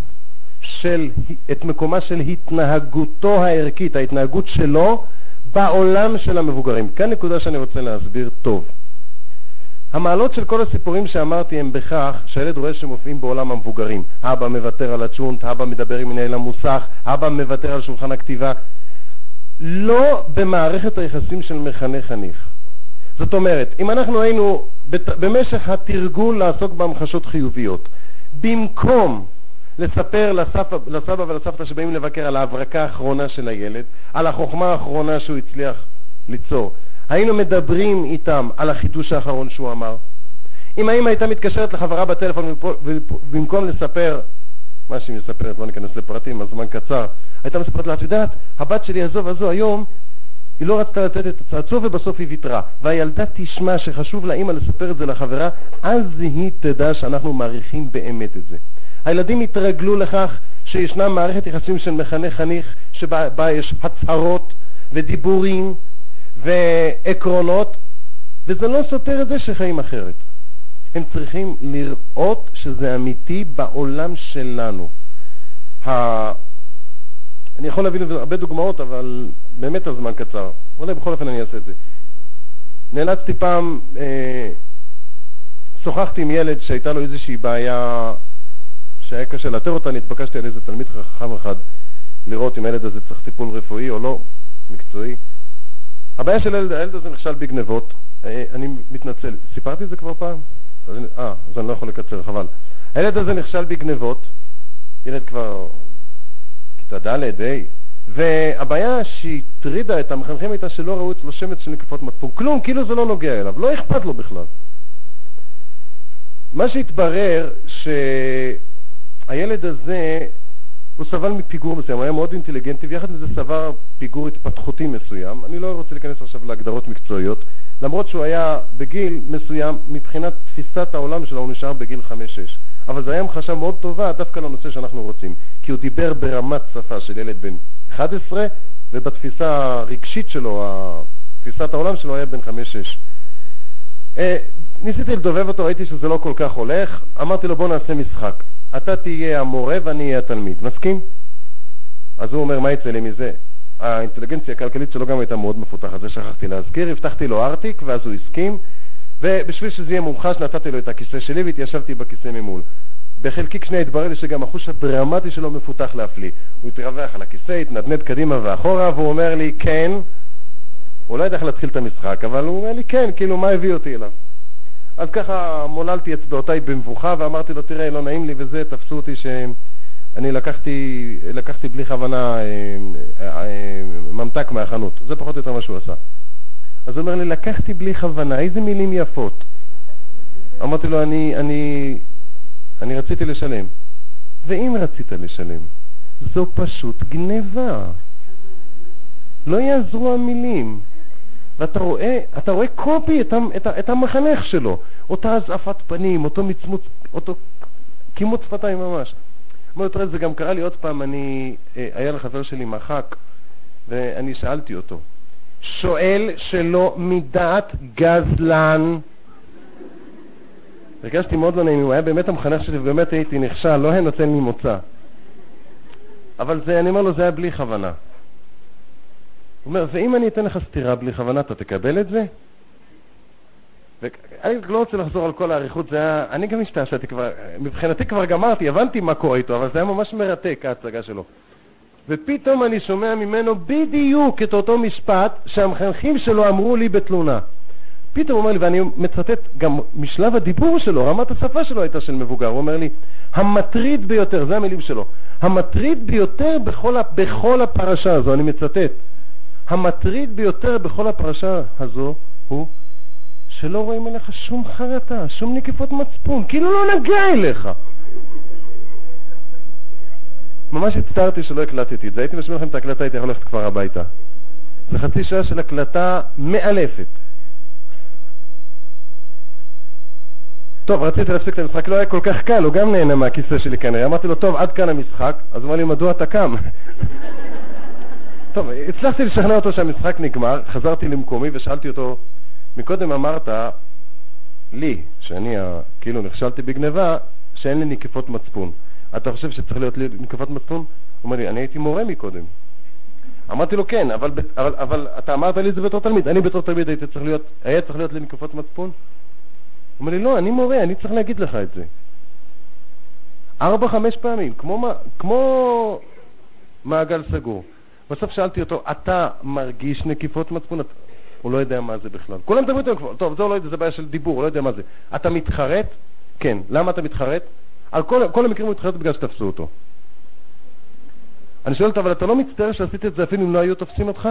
של, את מקומה של התנהגותו הערכית, ההתנהגות שלו בעולם של המבוגרים. כאן נקודה שאני רוצה להסביר טוב. המעלות של כל הסיפורים שאמרתי הם בכך שהילד רואה שמופיעים בעולם המבוגרים. אבא מוותר על הצ'ונט, אבא מדבר עם מנהל המוסך, אבא מוותר על שולחן הכתיבה. לא במערכת היחסים של מחנך חניך. זאת אומרת, אם אנחנו היינו במשך התרגול לעסוק בהמחשות חיוביות, במקום לספר לסבא, לסבא ולסבתא שבאים לבקר על ההברקה האחרונה של הילד, על החוכמה האחרונה שהוא הצליח ליצור, היינו מדברים איתם על החידוש האחרון שהוא אמר. אם האמא הייתה מתקשרת לחברה בטלפון ובמקום לספר מה שהיא מספרת, לא ניכנס לפרטים, הזמן קצר, הייתה מספרת לה, את יודעת, הבת שלי הזו וזו היום, היא לא רצתה לתת את הצעצוע ובסוף היא ויתרה. והילדה תשמע שחשוב לאמא לספר את זה לחברה, אז היא תדע שאנחנו מעריכים באמת את זה. הילדים יתרגלו לכך שישנה מערכת יחסים של מחנך-חניך, שבה יש הצהרות ודיבורים ועקרונות, וזה לא סותר את זה שחיים אחרת. הם צריכים לראות שזה אמיתי בעולם שלנו. ה... אני יכול להביא לזה הרבה דוגמאות, אבל באמת הזמן קצר. אולי בכל אופן אני אעשה את זה. נאלצתי פעם, אה, שוחחתי עם ילד שהייתה לו איזושהי בעיה שהיה קשה לאתר אותה, נתבקשתי על איזה תלמיד חכם אחד לראות אם הילד הזה צריך טיפול רפואי או לא, מקצועי. הבעיה של הילד, הילד הזה נכשל בגנבות, אה, אני מתנצל, סיפרתי את זה כבר פעם? אה, אז אני לא יכול לקצר, חבל. הילד הזה נכשל בגנבות, ילד כבר כיתה ד', ה', והבעיה שהטרידה את המחנכים הייתה שלא ראו אצלו שמץ של נקפות מצפון. כלום, כאילו זה לא נוגע אליו, לא אכפת לו בכלל. מה שהתברר, שהילד הזה, הוא סבל מפיגור מסוים, הוא היה מאוד אינטליגנטי, ויחד עם זה סבר פיגור התפתחותי מסוים. אני לא רוצה להיכנס עכשיו להגדרות מקצועיות. למרות שהוא היה בגיל מסוים, מבחינת תפיסת העולם שלו הוא נשאר בגיל 5-6. אבל זו הייתה המחשה מאוד טובה דווקא לנושא שאנחנו רוצים, כי הוא דיבר ברמת שפה של ילד בן 11, ובתפיסה הרגשית שלו, תפיסת העולם שלו היה בן 5-6. אה, ניסיתי לדובב אותו, ראיתי שזה לא כל כך הולך, אמרתי לו בוא נעשה משחק. אתה תהיה המורה ואני אהיה התלמיד, מסכים? אז הוא אומר, מה יצא לי מזה? האינטליגנציה הכלכלית שלו גם הייתה מאוד מפותחת, זה שכחתי להזכיר, הבטחתי לו ארטיק ואז הוא הסכים, ובשביל שזה יהיה מומחש נתתי לו את הכיסא שלי והתיישבתי בכיסא ממול. בחלקיק שנייה התברר לי שגם החוש הדרמטי שלו מפותח להפליא. הוא התרווח על הכיסא, התנדנד קדימה ואחורה, והוא אומר לי, כן, הוא לא ידע איך להתחיל את המשחק, אבל הוא אומר לי, כן, כאילו, מה הביא אותי אליו? אז ככה מוללתי אצבעותיי במבוכה ואמרתי לו, תראה, לא נעים לי וזה, תפסו אותי שהם... אני לקחתי, לקחתי בלי כוונה אה, אה, אה, ממתק מהחנות. זה פחות או יותר מה שהוא עשה. אז הוא אומר לי, לקחתי בלי כוונה, איזה מילים יפות. אמרתי לו, אני, אני, אני רציתי לשלם. ואם רצית לשלם, זו פשוט גניבה. לא יעזרו המילים. ואתה רואה, אתה רואה קופי את, את, את המחנך שלו, אותה הזעפת פנים, אותו מצמוץ, אותו קימוץ שפתיים ממש. אומר, תראה, זה גם קרה לי עוד פעם, אני, אה, היה לחבר שלי מחק, ואני שאלתי אותו, שואל שלא מדעת גזלן. הרגשתי מאוד לא נעים, הוא היה באמת המחנך שלי ובאמת הייתי נכשל, לא היה נותן לי מוצא. אבל זה, אני אומר לו, זה היה בלי כוונה. הוא אומר, ואם אני אתן לך סטירה בלי כוונה, אתה תקבל את זה? אני לא רוצה לחזור על כל האריכות, זה היה, אני גם השתעשעתי כבר, מבחינתי כבר גמרתי, הבנתי מה קורה איתו, אבל זה היה ממש מרתק ההצגה שלו. ופתאום אני שומע ממנו בדיוק את אותו משפט שהמחנכים שלו אמרו לי בתלונה. פתאום הוא אומר לי, ואני מצטט גם משלב הדיבור שלו, רמת השפה שלו הייתה של מבוגר, הוא אומר לי, המטריד ביותר, זה המילים שלו, המטריד ביותר בכל, בכל הפרשה הזו, אני מצטט, המטריד ביותר בכל הפרשה הזו הוא שלא רואים עליך שום חרטה, שום נקיפות מצפון, כאילו לא נגע אליך. ממש הצטערתי שלא הקלטתי את זה, הייתי משמיע לכם את ההקלטה, הייתי יכול ללכת כבר הביתה. זה חצי שעה של הקלטה מאלפת. טוב, רציתי להפסיק את המשחק, לא היה כל כך קל, הוא גם נהנה מהכיסא שלי כנראה. אמרתי לו, טוב, עד כאן המשחק. אז הוא אמר לי, מדוע אתה קם? טוב, הצלחתי לשכנע אותו שהמשחק נגמר, חזרתי למקומי ושאלתי אותו, מקודם אמרת לי, שאני כאילו נכשלתי בגניבה, שאין לי נקיפות מצפון. אתה חושב שצריך להיות לי נקיפות מצפון? הוא אומר לי, אני הייתי מורה מקודם. אמרתי לו, כן, אבל, אבל, אבל אתה אמרת לי את זה בתור תלמיד. אני בתור תלמיד הייתי צריך להיות, היה צריך להיות לי נקיפות מצפון? הוא אומר לי, לא, אני מורה, אני צריך להגיד לך את זה. ארבע, חמש פעמים, כמו, כמו מעגל סגור. בסוף שאלתי אותו, אתה מרגיש נקיפות מצפון? הוא לא יודע מה זה בכלל. כולם מדברים איתנו כבר, טוב, זה לא יודע, זה בעיה של דיבור, הוא לא יודע מה זה. אתה מתחרט? כן. למה אתה מתחרט? על כל, כל המקרים הוא מתחרט בגלל שתפסו אותו. אני שואל אותו, אבל אתה לא מצטער שעשית את זה אפילו אם לא היו תופסים אותך?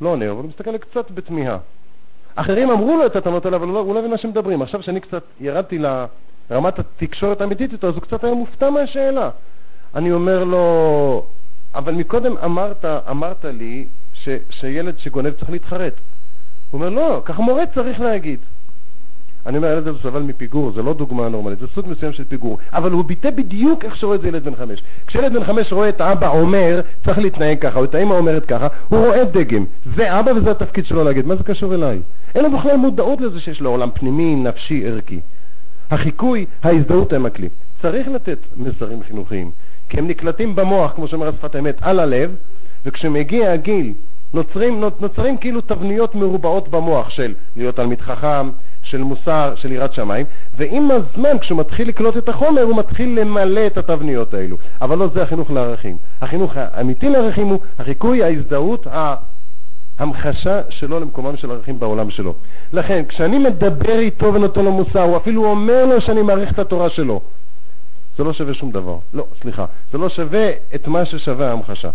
לא עונה, אבל הוא מסתכל קצת בתמיהה. אחרים אמרו לו את הטענות האלה, אבל הוא לא, הוא לא מבין מה שמדברים. עכשיו שאני קצת ירדתי לרמת התקשורת האמיתית איתו, אז הוא קצת היה מופתע מהשאלה. אני אומר לו, אבל מקודם אמרת, אמרת לי ש, שילד שגונב צריך להתחרט. הוא אומר, לא, כך מורה צריך להגיד. אני אומר, הילד הזה סבל מפיגור, זה לא דוגמה נורמלית, זה סוג מסוים של פיגור. אבל הוא ביטא בדיוק איך שרואה את זה ילד בן חמש. כשילד בן חמש רואה את אבא אומר, צריך להתנהג ככה, או את האמא אומרת ככה, הוא רואה דגם. זה אבא וזה התפקיד שלו להגיד, מה זה קשור אליי? אין לו בכלל מודעות לזה שיש לו עולם פנימי, נפשי, ערכי. החיקוי, ההזדהות הם הכלי. צריך לתת מסרים חינוכיים, כי הם נקלטים במוח, כמו שאומר השפת האמת, על הלב, וכשמגיע הגיל נוצרים, נוצרים כאילו תבניות מרובעות במוח של להיות תלמיד חכם, של מוסר, של יראת שמיים, ועם הזמן, כשהוא מתחיל לקלוט את החומר, הוא מתחיל למלא את התבניות האלו. אבל לא זה החינוך לערכים. החינוך האמיתי לערכים הוא החיקוי, ההזדהות, ההמחשה שלו למקומם של ערכים בעולם שלו. לכן, כשאני מדבר איתו ונותן לו מוסר, הוא אפילו אומר לו שאני מעריך את התורה שלו, זה לא שווה שום דבר. לא, סליחה. זה לא שווה את מה ששווה ההמחשה.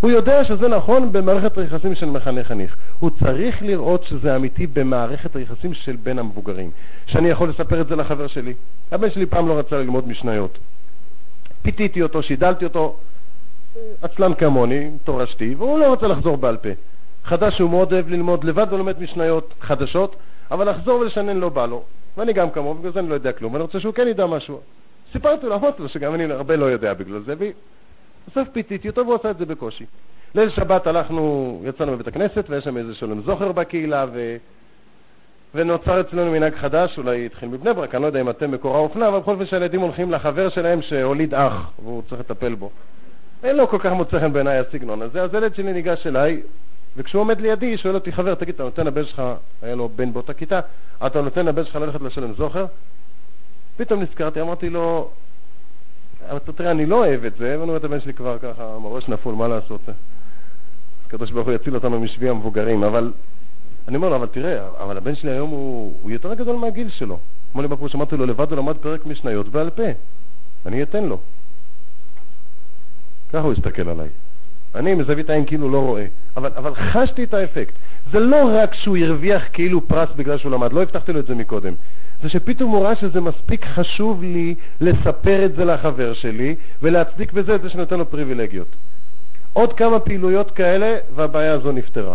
הוא יודע שזה נכון במערכת היחסים של מחנך-חניך. הוא צריך לראות שזה אמיתי במערכת היחסים של בין המבוגרים. שאני יכול לספר את זה לחבר שלי. הבן שלי פעם לא רצה ללמוד משניות. פיתיתי אותו, שידלתי אותו, עצלן כמוני, תורשתי, והוא לא רוצה לחזור בעל פה. חדש הוא מאוד אוהב ללמוד לבד ולומד משניות חדשות, אבל לחזור ולשנן לא בא לו. ואני גם כמוהו, בגלל זה אני לא יודע כלום, ואני רוצה שהוא כן ידע משהו. סיפרתי לו, אמרתי לו שגם אני הרבה לא יודע בגלל זה, בסוף פיתיתי אותו והוא עשה את זה בקושי. ליל שבת הלכנו, יצאנו מבית הכנסת ויש שם איזה שלום זוכר בקהילה ו... ונוצר אצלנו מנהג חדש, אולי התחיל מבני ברק, אני לא יודע אם אתם מקור האופנה, אבל בכל אופן שהילדים הולכים לחבר שלהם שהוליד אח והוא צריך לטפל בו. אין לו כל כך מוצא חן בעיניי הסגנון הזה, אז ילד שלי ניגש אליי וכשהוא עומד לידי שואל אותי חבר, תגיד, אתה נותן לבן שלך, היה לו בן באותה כיתה, אתה נותן לבן שלך ללכת לשלם זוכר? פתאום נזכרתי, אמרתי לו, אבל תראה, אני לא אוהב את זה, ואני רואה את הבן שלי כבר ככה, מראש נפול, מה לעשות? הקדוש ברוך הוא יציל אותנו משבי המבוגרים, אבל אני אומר לו, אבל תראה, אבל הבן שלי היום הוא, הוא יותר גדול מהגיל שלו. כמו לי בחור שאמרתי לו, לבד הוא למד פרק משניות בעל פה, אני אתן לו. ככה הוא הסתכל עליי. אני מזווית העין כאילו לא רואה, אבל, אבל חשתי את האפקט. זה לא רק שהוא הרוויח כאילו פרס בגלל שהוא למד, לא הבטחתי לו את זה מקודם. זה שפתאום הוא ראה שזה מספיק חשוב לי לספר את זה לחבר שלי ולהצדיק בזה את זה שנותן לו פריבילגיות. עוד כמה פעילויות כאלה והבעיה הזו נפתרה.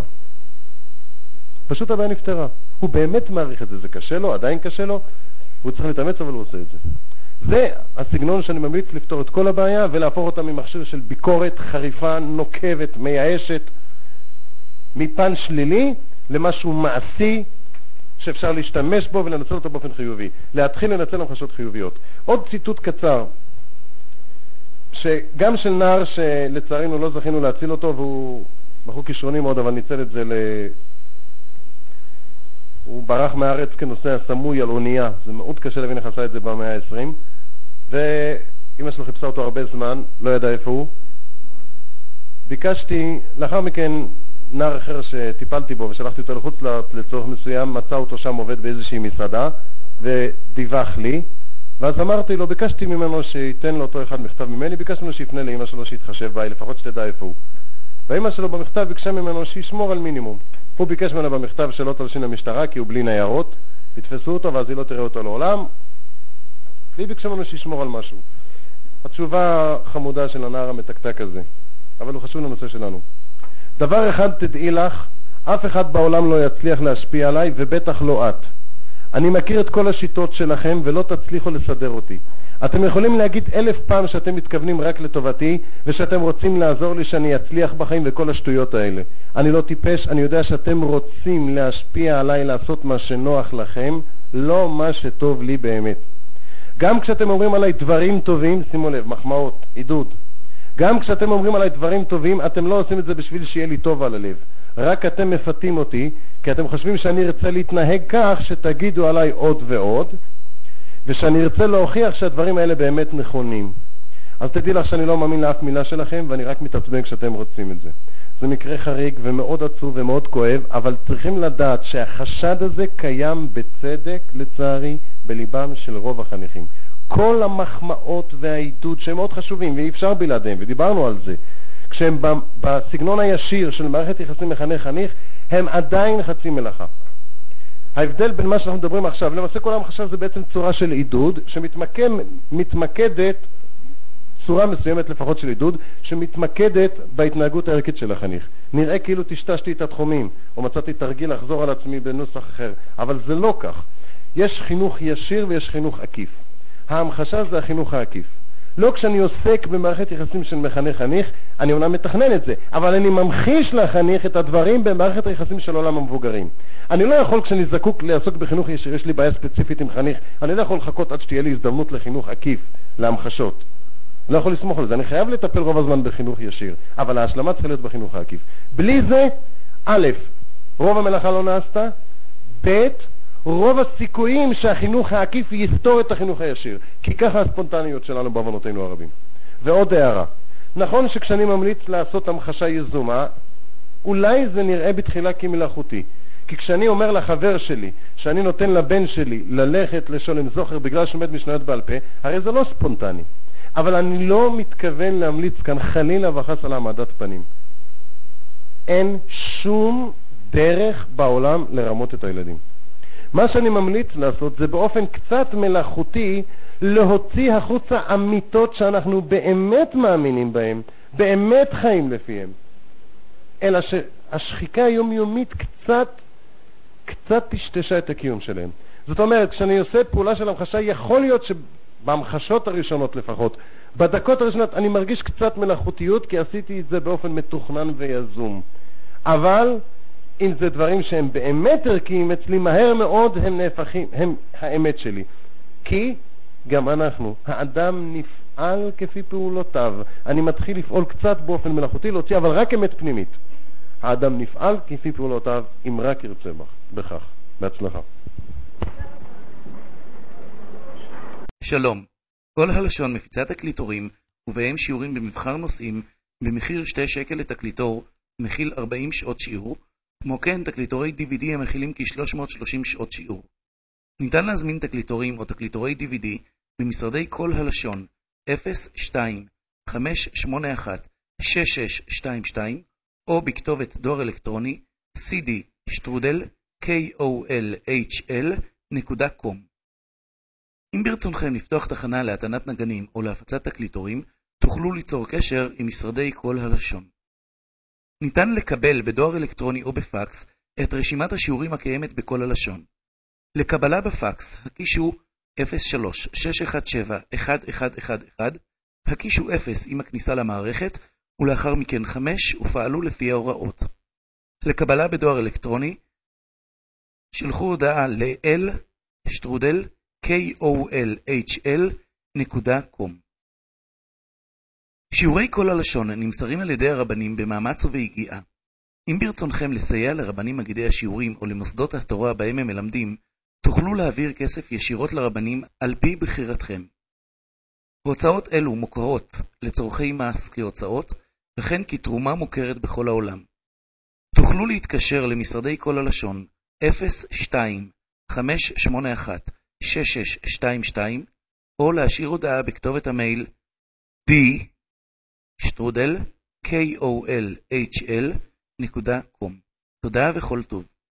פשוט הבעיה נפתרה. הוא באמת מעריך את זה, זה קשה לו, עדיין קשה לו, הוא צריך להתאמץ אבל הוא עושה את זה. זה הסגנון שאני ממליץ לפתור את כל הבעיה ולהפוך אותה ממכשיר של ביקורת חריפה, נוקבת, מייאשת, מפן שלילי למשהו מעשי שאפשר להשתמש בו ולנצל אותו באופן חיובי. להתחיל לנצל המחשות חיוביות. עוד ציטוט קצר, שגם של נער שלצערנו לא זכינו להציל אותו, והוא בחור כישרוני מאוד, אבל ניצל את זה. הוא ברח מהארץ כנוסע סמוי על אונייה, זה מאוד קשה להבין איך עשה את זה במאה ה-20, ואימא שלו חיפשה אותו הרבה זמן, לא ידע איפה הוא. ביקשתי, לאחר מכן נער אחר שטיפלתי בו ושלחתי אותו לחוץ לארץ לצורך מסוים, מצא אותו שם עובד באיזושהי מסעדה ודיווח לי, ואז אמרתי לו, ביקשתי ממנו שייתן לאותו אחד מכתב ממני, ביקשתי ממנו שיפנה לאמא שלו שיתחשב בה, לפחות שתדע איפה הוא. והאמא שלו במכתב ביקשה ממנו שישמור על מינימום. הוא ביקש ממנו במכתב שלא תלשין למשטרה כי הוא בלי ניירות, יתפסו אותו ואז היא לא תראה אותו לעולם, והיא ביקשה ממנו שישמור על משהו. התשובה חמודה של הנער המתקתק הזה, אבל הוא חשוב לנושא שלנו. דבר אחד תדעי לך, אף אחד בעולם לא יצליח להשפיע עליי, ובטח לא את. אני מכיר את כל השיטות שלכם ולא תצליחו לסדר אותי. אתם יכולים להגיד אלף פעם שאתם מתכוונים רק לטובתי ושאתם רוצים לעזור לי שאני אצליח בחיים וכל השטויות האלה. אני לא טיפש, אני יודע שאתם רוצים להשפיע עליי לעשות מה שנוח לכם, לא מה שטוב לי באמת. גם כשאתם אומרים עליי דברים טובים, שימו לב, מחמאות, עידוד, גם כשאתם אומרים עליי דברים טובים, אתם לא עושים את זה בשביל שיהיה לי טוב על הלב. רק אתם מפתים אותי, כי אתם חושבים שאני ארצה להתנהג כך שתגידו עליי עוד ועוד, ושאני ארצה להוכיח שהדברים האלה באמת נכונים. אז תדעי לך שאני לא מאמין לאף מילה שלכם, ואני רק מתעצבן כשאתם רוצים את זה. זה מקרה חריג ומאוד עצוב ומאוד כואב, אבל צריכים לדעת שהחשד הזה קיים בצדק, לצערי, בליבם של רוב החניכים. כל המחמאות והעידוד שהם מאוד חשובים ואי אפשר בלעדיהם, ודיברנו על זה, כשהם בסגנון הישיר של מערכת יחסים מחנך-חניך, הם עדיין חצי מלאכה. ההבדל בין מה שאנחנו מדברים עכשיו, למעשה כל המחשב זה בעצם צורה של עידוד שמתמקדת, צורה מסוימת לפחות של עידוד, שמתמקדת בהתנהגות הערכית של החניך. נראה כאילו טשטשתי את התחומים, או מצאתי תרגיל לחזור על עצמי בנוסח אחר, אבל זה לא כך. יש חינוך ישיר ויש חינוך עקיף. ההמחשה זה החינוך העקיף. לא כשאני עוסק במערכת יחסים של מחנך-חניך, אני אומנם מתכנן את זה, אבל אני ממחיש לחניך את הדברים במערכת היחסים של עולם המבוגרים. אני לא יכול, כשאני זקוק לעסוק בחינוך ישיר, יש לי בעיה ספציפית עם חניך, אני לא יכול לחכות עד שתהיה לי הזדמנות לחינוך עקיף, להמחשות. לא יכול לסמוך על זה, אני חייב לטפל רוב הזמן בחינוך ישיר, אבל ההשלמה צריכה להיות בחינוך העקיף. בלי זה, א', רוב המלאכה לא נעשתה, ב', רוב הסיכויים שהחינוך העקיף יסתור את החינוך הישיר, כי ככה הספונטניות שלנו בעוונותינו הרבים. ועוד הערה, נכון שכשאני ממליץ לעשות המחשה יזומה, אולי זה נראה בתחילה כמלאכותי, כי כשאני אומר לחבר שלי שאני נותן לבן שלי ללכת לשולם זוכר בגלל שעומד משניות בעל פה, הרי זה לא ספונטני. אבל אני לא מתכוון להמליץ כאן חלילה וחס על העמדת פנים. אין שום דרך בעולם לרמות את הילדים. מה שאני ממליץ לעשות זה באופן קצת מלאכותי להוציא החוצה אמיתות שאנחנו באמת מאמינים בהן, באמת חיים לפיהן. אלא שהשחיקה היומיומית קצת, קצת טשטשה את הקיום שלהם. זאת אומרת, כשאני עושה פעולה של המחשה, יכול להיות שבהמחשות הראשונות לפחות, בדקות הראשונות אני מרגיש קצת מלאכותיות, כי עשיתי את זה באופן מתוכנן ויזום. אבל אם זה דברים שהם באמת ערכיים אצלי, מהר מאוד הם נהפכים, הם האמת שלי. כי גם אנחנו, האדם נפעל כפי פעולותיו. אני מתחיל לפעול קצת באופן מלאכותי, להוציא אבל רק אמת פנימית. האדם נפעל כפי פעולותיו, אם רק ירצה בכך. בהצלחה. שלום, כל הלשון מפיצה תקליטורים, ובהם שיעורים במבחר נושאים, במחיר 2 שקל לתקליטור, מכיל 40 שעות שיעור, כמו כן, תקליטורי DVD המכילים כ-330 שעות שיעור. ניתן להזמין תקליטורים או תקליטורי DVD במשרדי כל הלשון 02-581-6622 או בכתובת דואר אלקטרוני cd שטרודל kolhl.com. אם ברצונכם לפתוח תחנה להטענת נגנים או להפצת תקליטורים, תוכלו ליצור קשר עם משרדי כל הלשון. ניתן לקבל בדואר אלקטרוני או בפקס את רשימת השיעורים הקיימת בכל הלשון. לקבלה בפקס, הקישו 03-617-1111, הקישו 0 עם הכניסה למערכת, ולאחר מכן 5 ופעלו לפי ההוראות. לקבלה בדואר אלקטרוני, שלחו הודעה ל-l שטרודל kolhl.com שיעורי כל הלשון נמסרים על ידי הרבנים במאמץ וביגיעה. אם ברצונכם לסייע לרבנים מגידי השיעורים או למוסדות התורה בהם הם מלמדים, תוכלו להעביר כסף ישירות לרבנים על פי בחירתכם. הוצאות אלו מוכרות לצורכי מס כהוצאות, וכן כתרומה מוכרת בכל העולם. תוכלו להתקשר למשרדי כל הלשון 02-581-6622 או להשאיר הודעה בכתובת המייל d שטרודל kolhl.com. תודה וכל טוב.